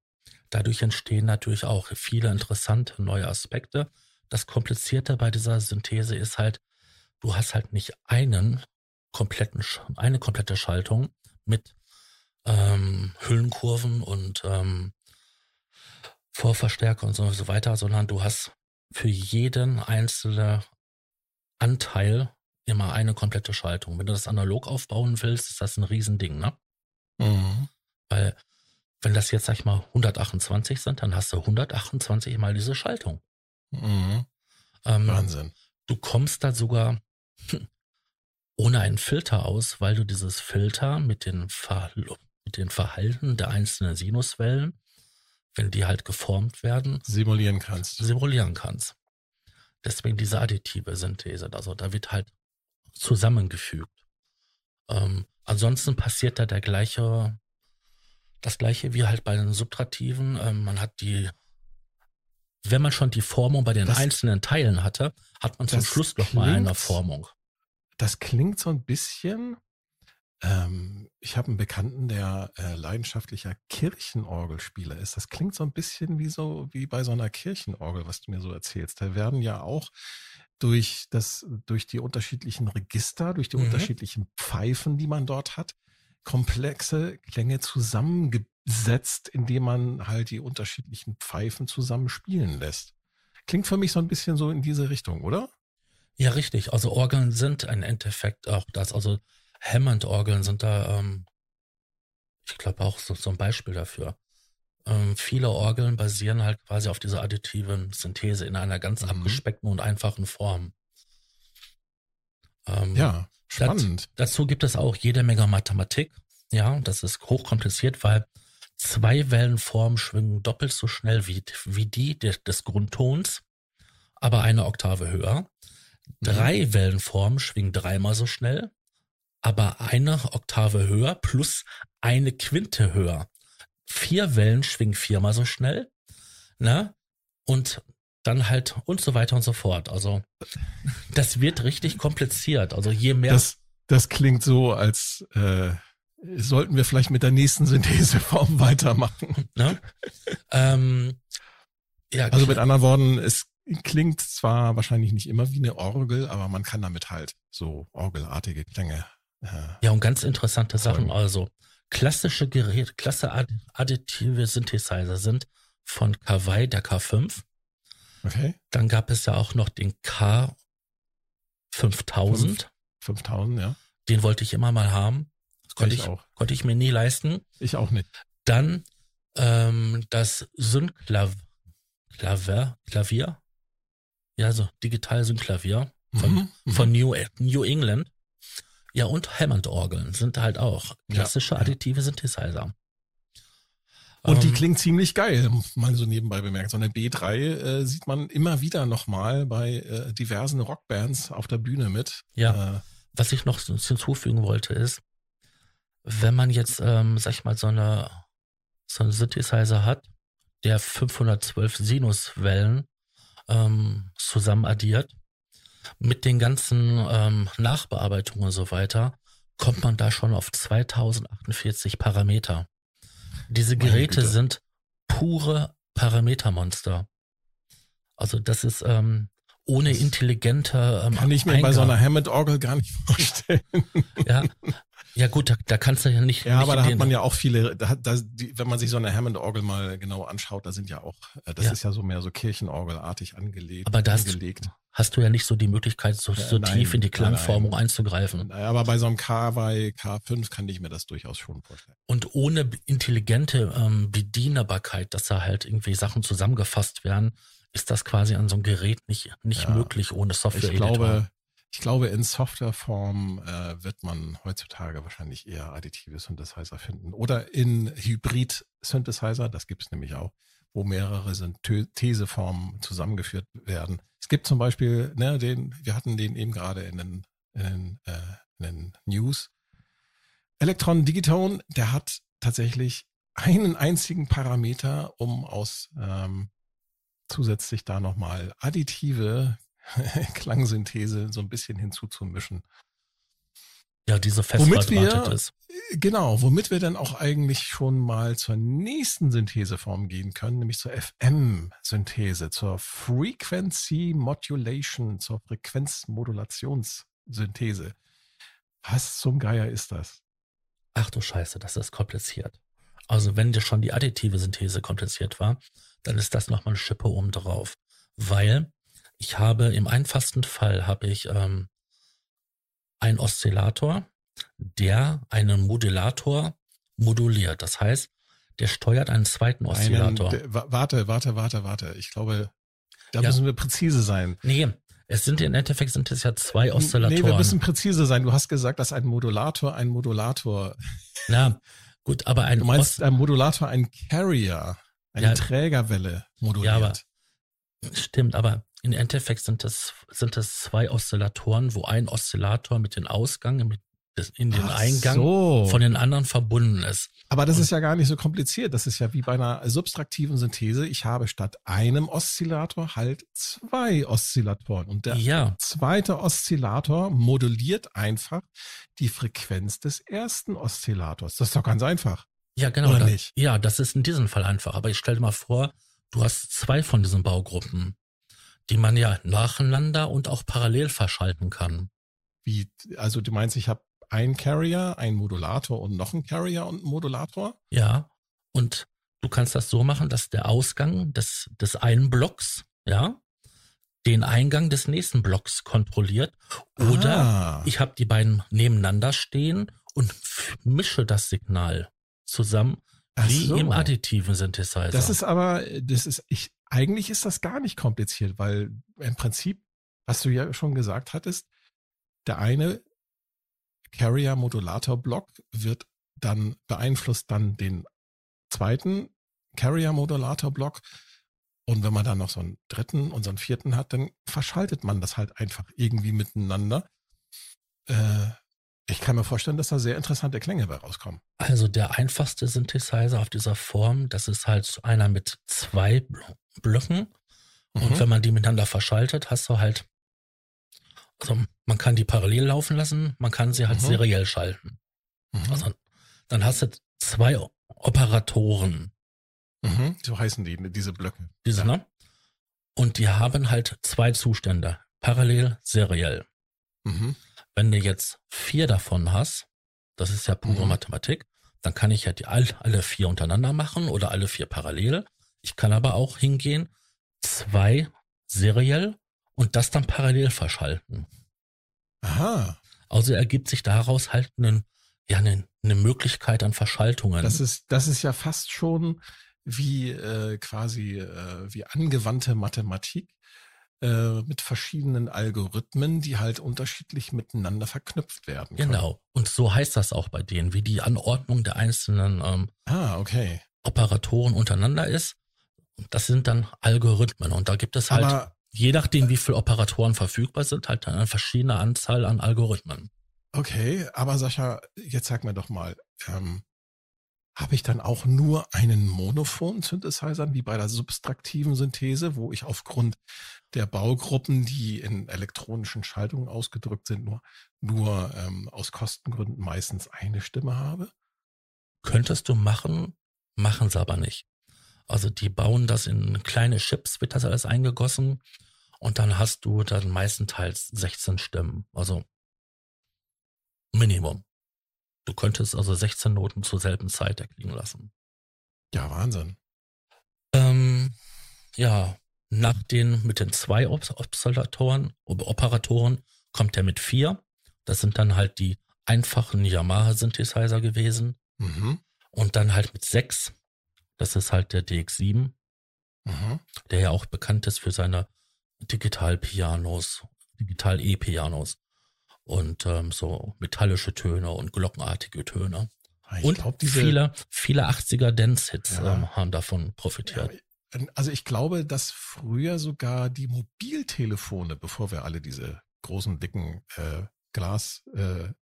dadurch entstehen natürlich auch viele interessante neue Aspekte. Das Komplizierte bei dieser Synthese ist halt, du hast halt nicht einen kompletten, eine komplette Schaltung mit ähm, Hüllenkurven und ähm, Vorverstärker und so, so weiter, sondern du hast für jeden einzelnen Anteil immer eine komplette Schaltung. Wenn du das analog aufbauen willst, ist das ein Riesending, ne? Mhm. Weil wenn das jetzt, sag ich mal, 128 sind, dann hast du 128 mal diese Schaltung. Mhm. Ähm, Wahnsinn. du kommst da sogar ohne einen Filter aus, weil du dieses Filter mit den, Ver mit den Verhalten der einzelnen Sinuswellen, wenn die halt geformt werden, Simulieren kannst. simulieren kannst. Deswegen diese additive Synthese. Also da wird halt zusammengefügt. Ähm, ansonsten passiert da der gleiche, das gleiche wie halt bei den Subtraktiven. Ähm, man hat die, wenn man schon die Formung bei den Das- einzelnen Teilen hatte, hat man zum Schluss noch mal eine Formung. Das klingt so ein bisschen. Ähm, ich habe einen Bekannten, der äh, leidenschaftlicher Kirchenorgelspieler ist. Das klingt so ein bisschen wie so wie bei so einer Kirchenorgel, was du mir so erzählst. Da werden ja auch durch das durch die unterschiedlichen Register, durch die Mhm. unterschiedlichen Pfeifen, die man dort hat, komplexe Klänge zusammengesetzt, indem man halt die unterschiedlichen Pfeifen zusammen spielen lässt. Klingt für mich so ein bisschen so in diese Richtung, oder? Ja, richtig. Also Orgeln sind im Endeffekt auch das. Also Hammond-Orgeln sind da, ähm, ich glaube auch so, so ein Beispiel dafür. Ähm, viele Orgeln basieren halt quasi auf dieser additiven Synthese in einer ganz Mhm. abgespeckten und einfachen Form. Ähm, Ja, spannend. Dazu gibt es auch jede Menge Mathematik. Ja, das ist hochkompliziert, weil zwei Wellenformen schwingen doppelt so schnell wie, wie die des, Grundtons, aber eine Oktave höher. Drei Wellenformen schwingen dreimal so schnell, aber eine Oktave höher plus eine Quinte höher. Vier Wellen schwingen viermal so schnell, ne? Und dann halt und so weiter und so fort. Also das wird richtig kompliziert. Also je mehr Das, das klingt so, als äh, sollten wir vielleicht mit der nächsten Syntheseform weitermachen. Ne? ähm, ja, Also mit anderen Worten, es klingt zwar wahrscheinlich nicht immer wie eine Orgel, aber man kann damit halt so orgelartige Klänge. Äh, ja, und ganz interessante Sachen. Also klassische Geräte, klasse add- additive Synthesizer sind von Kawai der K5. Okay, Dann gab es ja auch noch den K5000. Fünf. 5000, ja. Den wollte ich immer mal haben. Konnte ich ich, auch. konnte ich mir nie leisten. Ich auch nicht. Dann ähm, das Synklavier, Klavier, Klavier, ja, so digital Synklavier von, Mhm, mhm. von New, New England. Ja, und Hammond-Orgeln sind halt auch klassische Ja, ja. additive Synthesizer. Und die Ähm, klingt ziemlich geil, mal so nebenbei bemerkt. So eine B3 äh, sieht man immer wieder nochmal bei äh, diversen Rockbands auf der Bühne mit. Ja. Äh, Was ich noch hinzufügen wollte ist, wenn man jetzt, ähm, sag ich mal, so eine, so einen Synthesizer hat, der 512 Sinuswellen ähm, zusammen addiert, mit den ganzen ähm, Nachbearbeitungen und so weiter kommt man da schon auf 2048 Parameter. Diese Geräte sind pure Parametermonster. Also das ist ähm, ohne das intelligente ähm, Kann ich mir Eingaben. bei so einer Hammond-Orgel gar nicht vorstellen. Ja, ja gut, da, da kannst du ja nicht. Ja, nicht aber da hat man ja auch viele, da, da, die, wenn man sich so eine Hammond-Orgel mal genau anschaut, da sind ja auch, äh, das ja. ist ja so mehr so Kirchenorgelartig angelegt. Aber da angelegt. hast du ja nicht so die Möglichkeit, so, so nein, tief in die Klangformung nein, einzugreifen. Aber bei so einem K2, K5 kann ich mir das durchaus schon vorstellen. Und ohne intelligente ähm, Bedienbarkeit, dass da halt irgendwie Sachen zusammengefasst werden, ist das quasi an so einem Gerät nicht, nicht ja. möglich ohne Software. Ich glaube, ich glaube, in Softwareform äh, wird man heutzutage wahrscheinlich eher additive Synthesizer finden. Oder in Hybrid-Synthesizer, das gibt es nämlich auch, wo mehrere Syntheseformen zusammengeführt werden. Es gibt zum Beispiel, ne, den, wir hatten den eben gerade in den, in den, äh, in den News. Electron Digitone, der hat tatsächlich einen einzigen Parameter, um aus ähm, zusätzlich da nochmal additive Klangsynthese so ein bisschen hinzuzumischen. Ja, diese festverdrahtet ist. Genau, womit wir dann auch eigentlich schon mal zur nächsten Syntheseform gehen können, nämlich zur FM-Synthese, zur Frequency Modulation, zur Frequenzmodulationssynthese. Was zum Geier ist das? Ach du Scheiße, das ist kompliziert. Also wenn dir schon die additive Synthese kompliziert war, dann ist das nochmal eine Schippe oben drauf. Weil ich habe im einfachsten Fall habe ich ähm, einen Oszillator, der einen Modulator moduliert. Das heißt, der steuert einen zweiten Oszillator. Einen, warte, warte, warte, warte. Ich glaube, da ja. müssen wir präzise sein. Nee, es sind im Endeffekt sind es ja zwei Oszillatoren. Nee, wir müssen präzise sein. Du hast gesagt, dass ein Modulator ein Modulator. Na, gut, aber ein Du meinst Os ein Modulator ein Carrier, eine ja, Trägerwelle moduliert. Ja, aber stimmt, aber im Endeffekt sind das, sind das zwei Oszillatoren, wo ein Oszillator mit dem Ausgang, mit in den Ach Eingang so. von den anderen verbunden ist. Aber das Und ist ja gar nicht so kompliziert. Das ist ja wie bei einer subtraktiven Synthese. Ich habe statt einem Oszillator halt zwei Oszillatoren. Und der ja. zweite Oszillator moduliert einfach die Frequenz des ersten Oszillators. Das ist doch ganz einfach. Ja, genau. Oder nicht? Ja, das ist in diesem Fall einfach. Aber ich stell dir mal vor, du hast zwei von diesen Baugruppen die man ja nacheinander und auch parallel verschalten kann. Wie, also du meinst, ich habe einen Carrier, einen Modulator und noch einen Carrier und einen Modulator? Ja, und du kannst das so machen, dass der Ausgang des, des einen Blocks, ja, den Eingang des nächsten Blocks kontrolliert. Oder ah. ich habe die beiden nebeneinander stehen und mische das Signal zusammen, wie so. im additiven Synthesizer. Das ist aber, das ist, ich, eigentlich ist das gar nicht kompliziert, weil im Prinzip, was du ja schon gesagt hattest, der eine Carrier-Modulator-Block wird dann beeinflusst dann den zweiten Carrier-Modulator-Block. Und wenn man dann noch so einen dritten und so einen vierten hat, dann verschaltet man das halt einfach irgendwie miteinander. Äh, ich kann mir vorstellen, dass da sehr interessante Klänge bei rauskommen. Also der einfachste Synthesizer auf dieser Form, das ist halt einer mit zwei Blöcken. Mhm. Und wenn man die miteinander verschaltet, hast du halt, also man kann die parallel laufen lassen, man kann sie halt mhm. seriell schalten. Mhm. Also dann hast du zwei Operatoren. Mhm. So heißen die, diese Blöcke. Diese, ja. ne? Und die haben halt zwei Zustände. Parallel, seriell. Mhm. Wenn du jetzt vier davon hast, das ist ja pure mhm. Mathematik, dann kann ich ja die all, alle vier untereinander machen oder alle vier parallel. Ich kann aber auch hingehen, zwei seriell und das dann parallel verschalten. Aha. Also ergibt sich daraus halt eine, ja, eine, eine Möglichkeit an Verschaltungen. Das ist, das ist ja fast schon wie äh, quasi äh, wie angewandte Mathematik, äh, mit verschiedenen Algorithmen, die halt unterschiedlich miteinander verknüpft werden. Können. Genau. Und so heißt das auch bei denen, wie die Anordnung der einzelnen ähm, ah, okay. Operatoren untereinander ist. Das sind dann Algorithmen. Und da gibt es halt, Aber, je nachdem, wie viele Operatoren verfügbar sind, halt eine verschiedene Anzahl an Algorithmen. Okay, aber Sascha, jetzt sag mir doch mal, ähm, habe ich dann auch nur einen Monophon-Synthesizer, wie bei der subtraktiven Synthese, wo ich aufgrund der Baugruppen, die in elektronischen Schaltungen ausgedrückt sind, nur, nur ähm, aus Kostengründen meistens eine Stimme habe? Könntest du machen, machen sie aber nicht. Also die bauen das in kleine Chips, wird das alles eingegossen und dann hast du dann meistenteils 16 Stimmen. Also Minimum. Du könntest also 16 Noten zur selben Zeit erklingen lassen. Ja, Wahnsinn. Ähm, ja, nach den mit den zwei Obsolatoren, Operatoren kommt er mit vier. Das sind dann halt die einfachen Yamaha-Synthesizer gewesen. Mhm. Und dann halt mit sechs. Das ist halt der DX7, mhm. der ja auch bekannt ist für seine Digital-Pianos, Digital-E-Pianos und ähm, so metallische Töne und glockenartige Töne. Ich und glaub, diese, viele, viele 80er Dance-Hits ja. ähm, haben davon profitiert. Ja, also ich glaube, dass früher sogar die Mobiltelefone, bevor wir alle diese großen, dicken äh, Glasscheiben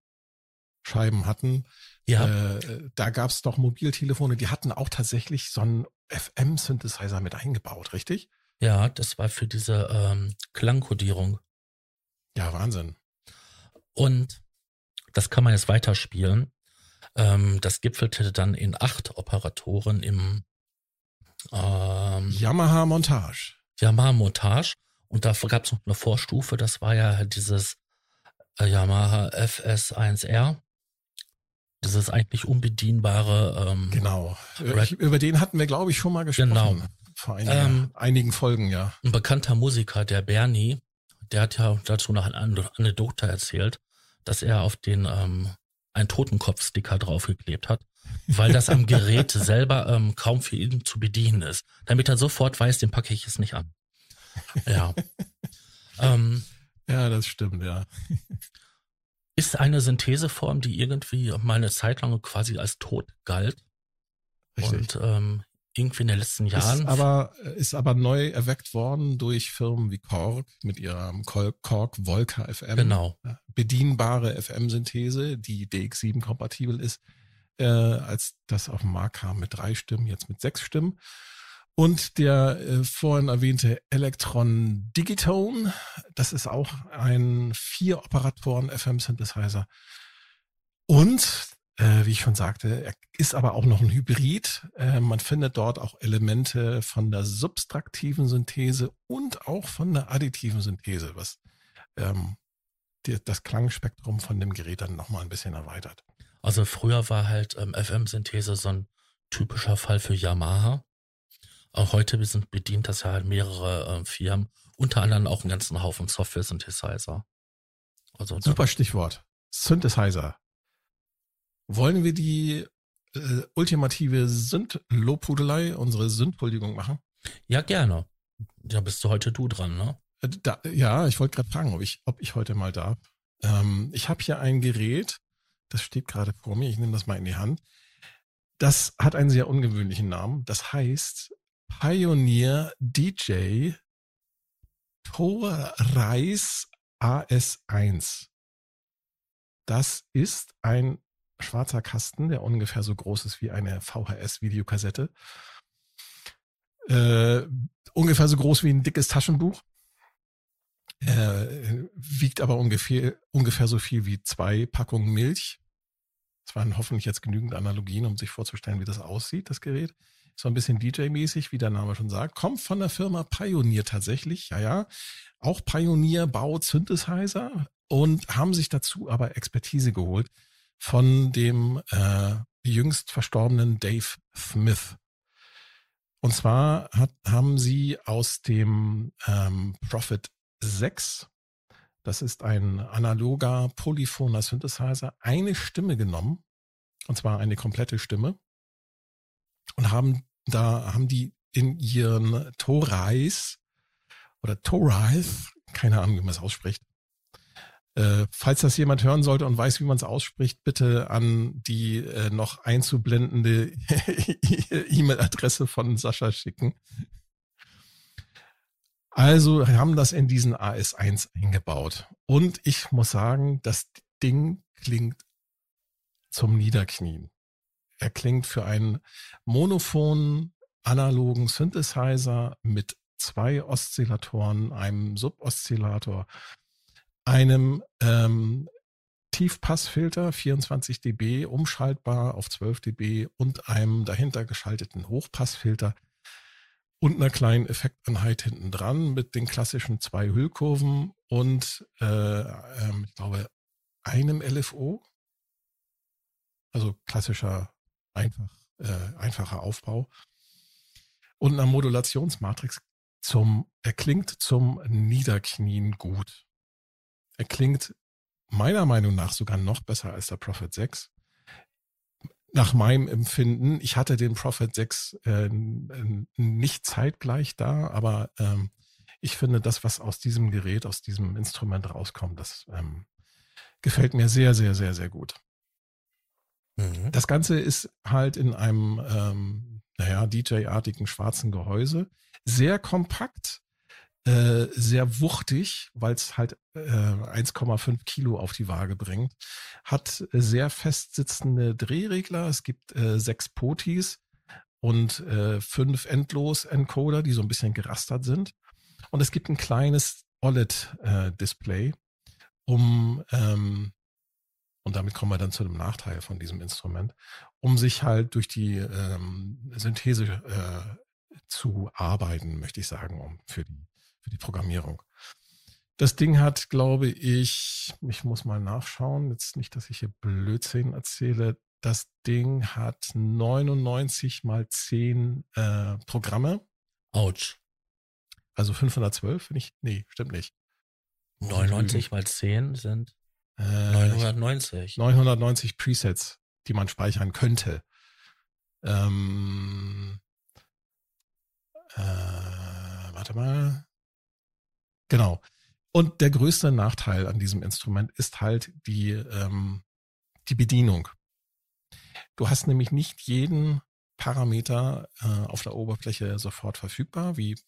äh, hatten, ja. äh, da gab es doch Mobiltelefone, die hatten auch tatsächlich so einen FM-Synthesizer mit eingebaut, richtig? Ja, das war für diese ähm, Klangkodierung. Ja, Wahnsinn. Und das kann man jetzt weiterspielen. Ähm, das gipfelte dann in acht Operatoren im ähm, Yamaha Montage. Yamaha Montage. Und da gab es noch eine Vorstufe, das war ja dieses äh, Yamaha FS1R. Dieses eigentlich unbedienbare. Ähm, genau. Ich, über den hatten wir, glaube ich, schon mal gesprochen. Genau. Vor einigen, ähm, einigen Folgen, ja. Ein bekannter Musiker, der Bernie, der hat ja dazu noch eine Anekdote erzählt, dass er auf den ähm, einen Totenkopf-Sticker draufgeklebt hat, weil das am Gerät selber ähm, kaum für ihn zu bedienen ist. Damit er sofort weiß, den packe ich es nicht an. Ja. ähm, ja, das stimmt, ja. ist eine Syntheseform, die irgendwie mal eine Zeit lang quasi als tot galt. Richtig. Und ähm, irgendwie in den letzten Jahren. Ist aber, ist aber neu erweckt worden durch Firmen wie Korg mit ihrem Korg Volca FM. Genau. Bedienbare FM-Synthese, die DX7 kompatibel ist, äh, als das auf den Markt kam mit drei Stimmen, jetzt mit sechs Stimmen. Und der äh, vorhin erwähnte Electron Digitone, das ist auch ein vier Operatoren FM Synthesizer. Und äh, wie ich schon sagte, er ist aber auch noch ein Hybrid. Äh, man findet dort auch Elemente von der subtraktiven Synthese und auch von der additiven Synthese, was ähm, die, das Klangspektrum von dem Gerät dann nochmal ein bisschen erweitert. Also früher war halt ähm, FM-Synthese so ein typischer Fall für Yamaha. Auch heute sind bedient das ja halt mehrere äh, Firmen, unter anderem auch einen ganzen Haufen Software-Synthesizer. Also Super Stichwort. Synthesizer. Wollen wir die äh, ultimative Sünd-Lobhudelei, unsere Sündhuldigung machen? Ja, gerne. Da bist du heute du dran, ne? Äh, da, ja, ich wollte gerade fragen, ob ich, ob ich heute mal darf. Ähm, ich habe hier ein Gerät, das steht gerade vor mir, ich nehme das mal in die Hand. Das hat einen sehr ungewöhnlichen Namen. Das heißt Pioneer DJ Torreis AS1. Das ist ein schwarzer Kasten, der ungefähr so groß ist wie eine VHS-Videokassette. Äh, ungefähr so groß wie ein dickes Taschenbuch. Äh, wiegt aber ungefähr, ungefähr so viel wie zwei Packungen Milch. Das waren hoffentlich jetzt genügend Analogien, um sich vorzustellen, wie das aussieht, das Gerät. So ein bisschen DJ-mäßig, wie der Name schon sagt. Kommt von der Firma Pioneer tatsächlich. Ja, ja. Auch Pioneer baut Synthesizer und haben sich dazu aber Expertise geholt von dem äh, jüngst verstorbenen Dave Smith. Und zwar hat, haben sie aus dem ähm, Prophet 6, das ist ein analoger polyphoner Synthesizer, eine Stimme genommen, und zwar eine komplette Stimme, und haben da haben die in ihren Torais oder Torais, keine Ahnung, wie man es ausspricht, äh, falls das jemand hören sollte und weiß, wie man es ausspricht, bitte an die äh, noch einzublendende E-Mail-Adresse von Sascha schicken. Also haben das in diesen AS1 eingebaut. Und ich muss sagen, das Ding klingt zum Niederknien. er klingt für einen monophonen analogen Synthesizer mit zwei Oszillatoren, einem Suboszillator, einem ähm, Tiefpassfilter 24 dB, umschaltbar auf 12 dB und einem dahinter geschalteten Hochpassfilter und einer kleinen Effekteinheit hinten dran mit den klassischen zwei Hüllkurven und äh, ähm, ich glaube einem LFO, also klassischer einfach äh, einfacher Aufbau und einer Modulationsmatrix zum er klingt zum Niederknien gut. Er klingt meiner Meinung nach sogar noch besser als der Prophet 6. Nach meinem Empfinden, ich hatte den Prophet 6 äh, nicht zeitgleich da, aber ähm, ich finde, das, was aus diesem Gerät, aus diesem Instrument rauskommt, das ähm, gefällt mir sehr, sehr, sehr, sehr gut. Mhm. Das Ganze ist halt in einem, ähm, naja, DJ-artigen schwarzen Gehäuse, sehr kompakt, äh, sehr wuchtig, weil es halt äh, 1,5 Kilo auf die Waage bringt. Hat sehr fest sitzende Drehregler. Es gibt äh, sechs Potis und äh, fünf Endlos-Encoder, die so ein bisschen gerastert sind. Und es gibt ein kleines OLED-Display, äh, um ähm, und damit kommen wir dann zu dem Nachteil von diesem Instrument, um sich halt durch die ähm, Synthese äh, zu arbeiten, möchte ich sagen, um für die für die Programmierung. Das Ding hat, glaube ich, ich muss mal nachschauen, jetzt nicht, dass ich hier Blödsinn erzähle. Das Ding hat 99 mal 10 äh, Programme. Autsch. Also 512, wenn ich, nee, stimmt nicht. 99 mal 10 sind äh, 990. 990 Presets, die man speichern könnte. Ähm, äh, warte mal. Genau. Und der größte Nachteil an diesem Instrument ist halt die, ähm, die Bedienung. Du hast nämlich nicht jeden Parameter äh, auf der Oberfläche sofort verfügbar, wie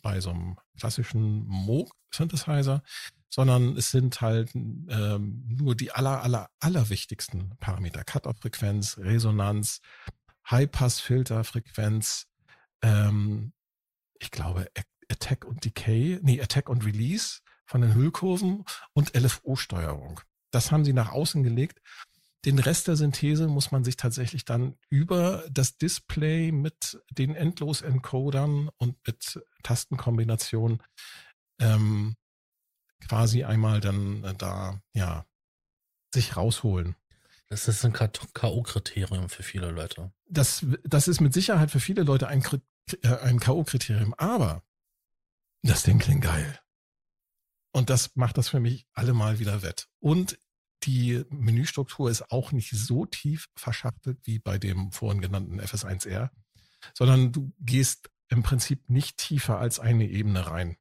bei so einem klassischen Moog-Synthesizer, sondern es sind halt ähm, nur die aller, aller, aller wichtigsten Parameter. Cut-off-Frequenz, Resonanz, High-Pass-Filter-Frequenz, ähm, ich glaube Attack und Decay, nee, Attack und Release von den Hüllkurven und LFO-Steuerung. Das haben sie nach außen gelegt. Den Rest der Synthese muss man sich tatsächlich dann über das Display mit den Endlos-Encodern und mit Tastenkombinationen ähm, quasi einmal dann äh, da, ja, sich rausholen. Das ist ein K.O.-Kriterium für viele Leute. Das, das ist mit Sicherheit für viele Leute ein, äh, ein K.O.-Kriterium. Aber das Ding klingt geil. Und das macht das für mich allemal wieder wett. Und die Menüstruktur ist auch nicht so tief verschachtelt wie bei dem vorhin genannten FS1R, sondern du gehst im Prinzip nicht tiefer als eine Ebene rein.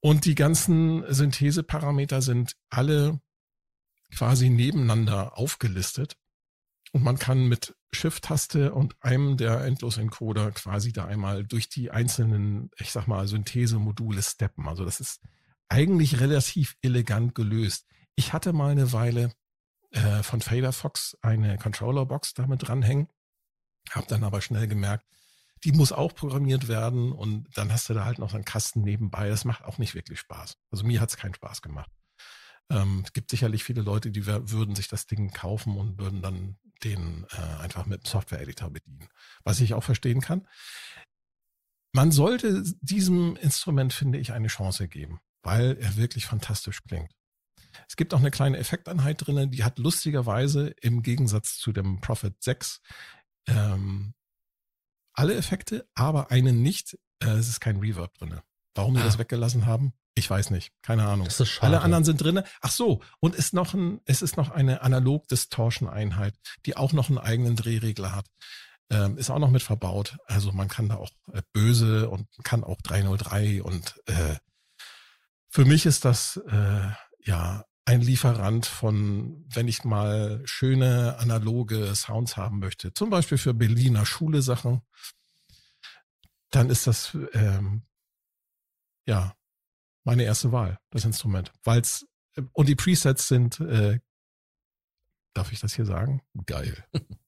Und die ganzen Syntheseparameter sind alle quasi nebeneinander aufgelistet. Und man kann mit Shift-Taste und einem der Endlos-Encoder quasi da einmal durch die einzelnen, ich sag mal, Synthese-Module steppen. Also das ist eigentlich relativ elegant gelöst. Ich hatte mal eine Weile äh, von Fader Fox eine Controller-Box damit dranhängen, habe dann aber schnell gemerkt, die muss auch programmiert werden und dann hast du da halt noch einen Kasten nebenbei. Das macht auch nicht wirklich Spaß. Also mir hat es keinen Spaß gemacht. Ähm, es gibt sicherlich viele Leute, die würden sich das Ding kaufen und würden dann den äh, einfach mit Software-Editor bedienen. Was ich auch verstehen kann. Man sollte diesem Instrument, finde ich, eine Chance geben, weil er wirklich fantastisch klingt. Es gibt auch eine kleine Effekteinheit drinnen, die hat lustigerweise im Gegensatz zu dem Prophet 6 ähm, alle Effekte, aber einen nicht. Äh, es ist kein Reverb drinne. Warum ah. die das weggelassen haben, ich weiß nicht, keine Ahnung. Das ist schade. Alle anderen sind drinne. Ach so, und ist noch ein, es ist noch eine analog Distortion Einheit, die auch noch einen eigenen Drehregler hat. Ähm, ist auch noch mit verbaut. Also man kann da auch äh, böse und kann auch 303 und äh, für mich ist das äh, ja ein Lieferant von, wenn ich mal schöne analoge Sounds haben möchte, zum Beispiel für Berliner Schule Sachen, dann ist das ähm, ja meine erste Wahl, das Instrument. Weil's, äh, und die Presets sind, äh, darf ich das hier sagen? Geil.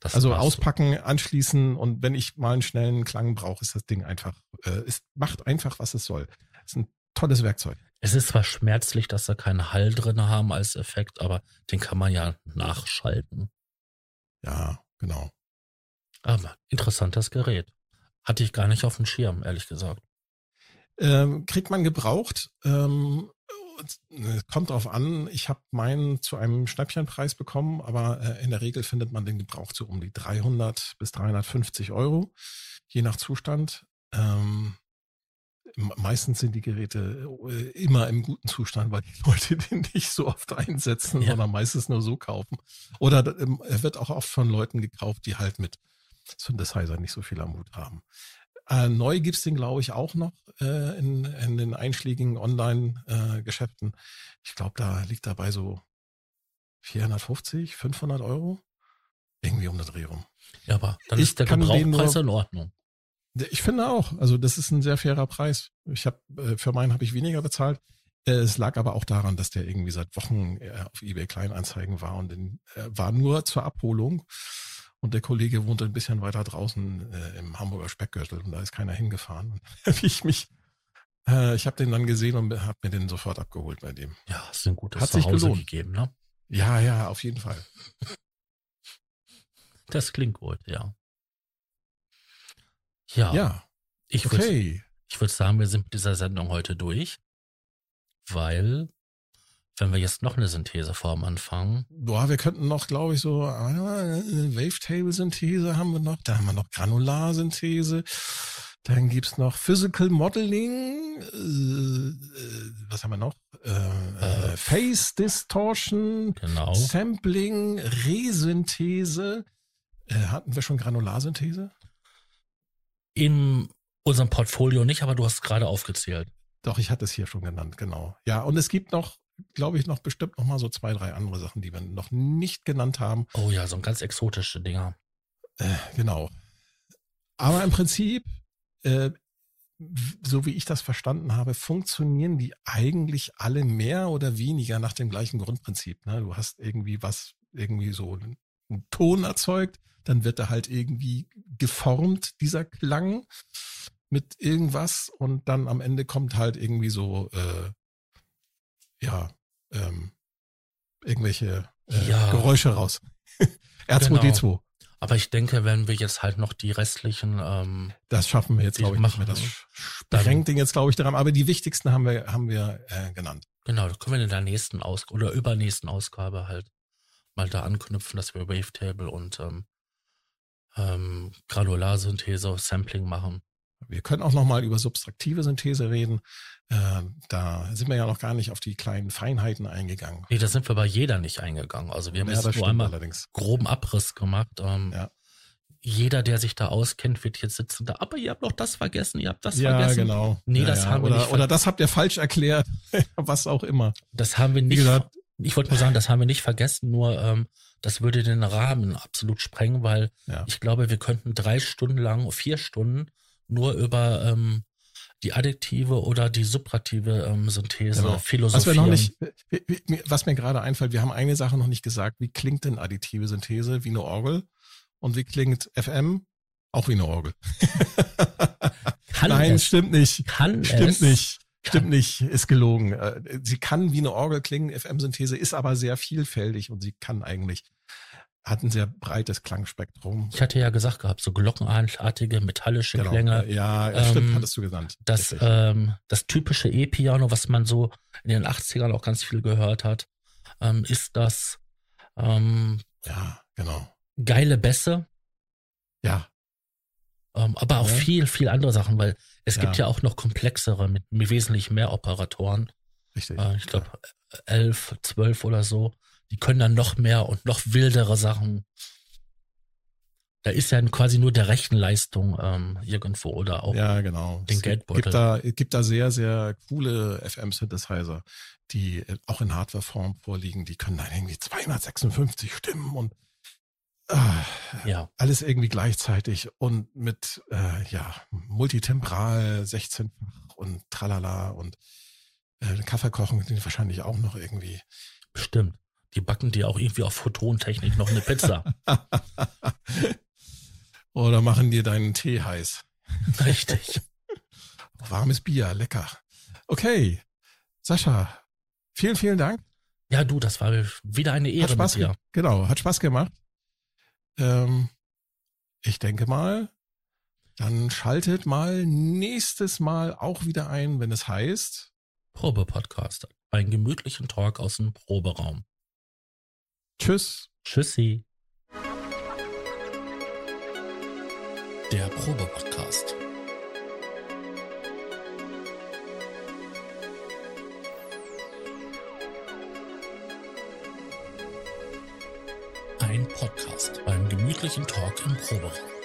Das Also war's so. auspacken, anschließen und wenn ich mal einen schnellen Klang brauche, ist das Ding einfach, äh, es macht einfach, was es soll. ist ein tolles Werkzeug. Es ist zwar schmerzlich, dass da keinen Hall drin haben als Effekt, aber den kann man ja nachschalten. Ja, genau. Aber interessantes Gerät. Hatte ich gar nicht auf dem Schirm, ehrlich gesagt. Ähm, kriegt man gebraucht. Ähm, es kommt drauf an. Ich habe meinen zu einem Schnäppchenpreis bekommen, aber äh, in der Regel findet man den gebraucht so um die 300 bis 350 Euro, je nach Zustand. Ähm, meistens sind die Geräte äh, immer im guten Zustand, weil die Leute den nicht so oft einsetzen, Ja. sondern meistens nur so kaufen. Oder ähm, er wird auch oft von Leuten gekauft, die halt mit Synthesizer nicht so viel am Hut haben. Äh, neu gibt's den, glaube ich, auch noch äh, in, in den einschlägigen Online-Geschäften. ich glaube, da liegt dabei so 450, 500 Euro. Irgendwie um den Dreh rum. Ja, aber dann Ich ist der Gebrauchpreis nur- in Ordnung. Ich finde auch, also das ist ein sehr fairer Preis. Ich habe äh, für meinen habe ich weniger bezahlt. Äh, Es lag aber auch daran, dass der irgendwie seit Wochen äh, auf eBay Kleinanzeigen war und in, äh, war nur zur Abholung. Und der Kollege wohnte ein bisschen weiter draußen äh, im Hamburger Speckgürtel und da ist keiner hingefahren. Ich mich, äh, ich habe den dann gesehen und habe mir den sofort abgeholt bei dem. Ja, ist ein gutes Hat sich Zuhause gelohnt. gegeben, ne? Ja, ja, auf jeden Fall. Das klingt gut, ja. Ja, Ja, ich würde okay. ich würd sagen, wir sind mit dieser Sendung heute durch, weil, wenn wir jetzt noch eine Syntheseform anfangen, Boah, wir könnten noch, glaube ich, so äh, Wavetable-Synthese haben wir noch. Da haben wir noch Granularsynthese. Dann gibt's noch Physical Modeling. Äh, äh, was haben wir noch? Äh, äh, Face Distortion. genau, Sampling, Resynthese. Hatten wir schon Granularsynthese? in unserem Portfolio nicht, aber du hast gerade aufgezählt. Doch, ich hatte es hier schon genannt, genau. Ja, und es gibt noch, glaube ich, noch bestimmt noch mal so zwei, drei andere Sachen, die wir noch nicht genannt haben. Oh ja, so ein ganz exotische Dinger. Äh, genau. Aber im Prinzip, äh, so wie ich das verstanden habe, funktionieren die eigentlich alle mehr oder weniger nach dem gleichen Grundprinzip. Ne? Du hast irgendwie was, irgendwie so einen einen Ton erzeugt, dann wird er halt irgendwie geformt, dieser Klang mit irgendwas und dann am Ende kommt halt irgendwie so, äh, ja, ähm, irgendwelche äh, Ja. Geräusche raus. R2D2. Aber ich denke, wenn wir jetzt halt noch die restlichen, ähm, Das schaffen wir jetzt, glaube ich, nicht mehr. machen Das wir. sprengt den jetzt, glaube ich, daran. Aber die wichtigsten haben wir, haben wir äh, genannt. genau, da können wir in der nächsten Ausgabe oder übernächsten Ausgabe halt mal da anknüpfen, dass wir Wavetable und ähm, ähm, Granularsynthese, Sampling machen. Wir können auch noch mal über subtraktive Synthese reden. Äh, da sind wir ja noch gar nicht auf die kleinen Feinheiten eingegangen. Nee, da sind wir bei jeder nicht eingegangen. Also wir haben Ja, jetzt nur einmal allerdings. groben Abriss gemacht. Ähm, Ja. Jeder, der sich da auskennt, wird jetzt sitzen da, aber ihr habt noch das vergessen, ihr habt das ja, vergessen. genau. Nee, ja, das ja. haben wir oder, nicht ver- Oder das habt ihr falsch erklärt. Was auch immer. Das haben wir Wie nicht. gesagt, ich wollte nur sagen, das haben wir nicht vergessen, nur ähm, das würde den Rahmen absolut sprengen, weil Ja. ich glaube, wir könnten drei Stunden lang, vier Stunden nur über ähm, die additive oder die subtraktive ähm, Synthese Genau. Was philosophieren. wir noch nicht, was mir gerade einfällt, wir haben eine Sache noch nicht gesagt. Wie klingt denn additive Synthese wie eine Orgel? Und wie klingt FM? Auch wie eine Orgel. kann Nein, es, stimmt nicht. kann Stimmt es, nicht. Kann- Stimmt nicht, ist gelogen. Äh, Sie kann wie eine Orgel klingen, FM-Synthese ist aber sehr vielfältig und sie kann eigentlich, hat ein sehr breites Klangspektrum. Ich hatte ja gesagt gehabt, so glockenartige, metallische Klänge. Ja, ja, stimmt, Ähm, hattest du genannt. Das, ähm, das typische E-Piano, was man so in den 80ern auch ganz viel gehört hat, ähm, ist das ähm, ja, genau. geile Bässe, Ja, ähm, aber auch Ja. viel, viel andere Sachen, weil es gibt Ja. ja auch noch komplexere mit, mit wesentlich mehr Operatoren. richtig. Äh, ich glaube, elf, zwölf oder so. Die können dann noch mehr und noch wildere Sachen. Da ist ja quasi nur der Rechenleistung ähm, irgendwo oder auch. Ja, genau. den es gibt- Geldbeutel. Gibt da, gibt da sehr, sehr coole FM-Synthesizer, die äh, auch in Hardwareform vorliegen. Die können dann irgendwie 256 Stimmen und ah, Ja, alles irgendwie gleichzeitig und mit äh, ja multitembral 16-fach und tralala und äh, Kaffee kochen die wahrscheinlich auch noch irgendwie. bestimmt. Die backen dir auch irgendwie auf Photontechnik noch eine Pizza. Oder machen dir deinen Tee heiß. Richtig. Warmes Bier, lecker. Okay, Sascha, vielen, vielen Dank. Ja, du, das war wieder eine Ehre Hat Spaß, mit dir. genau, hat Spaß gemacht. Ähm, ich denke mal, dann schaltet mal nächstes Mal auch wieder ein, wenn es heißt. Probe-Podcast. Einen gemütlichen Talk aus dem Proberaum. Tschüss. Tschüssi. Der Probe-Podcast. Ein Podcast beim gemütlichen Talk im Proberaum.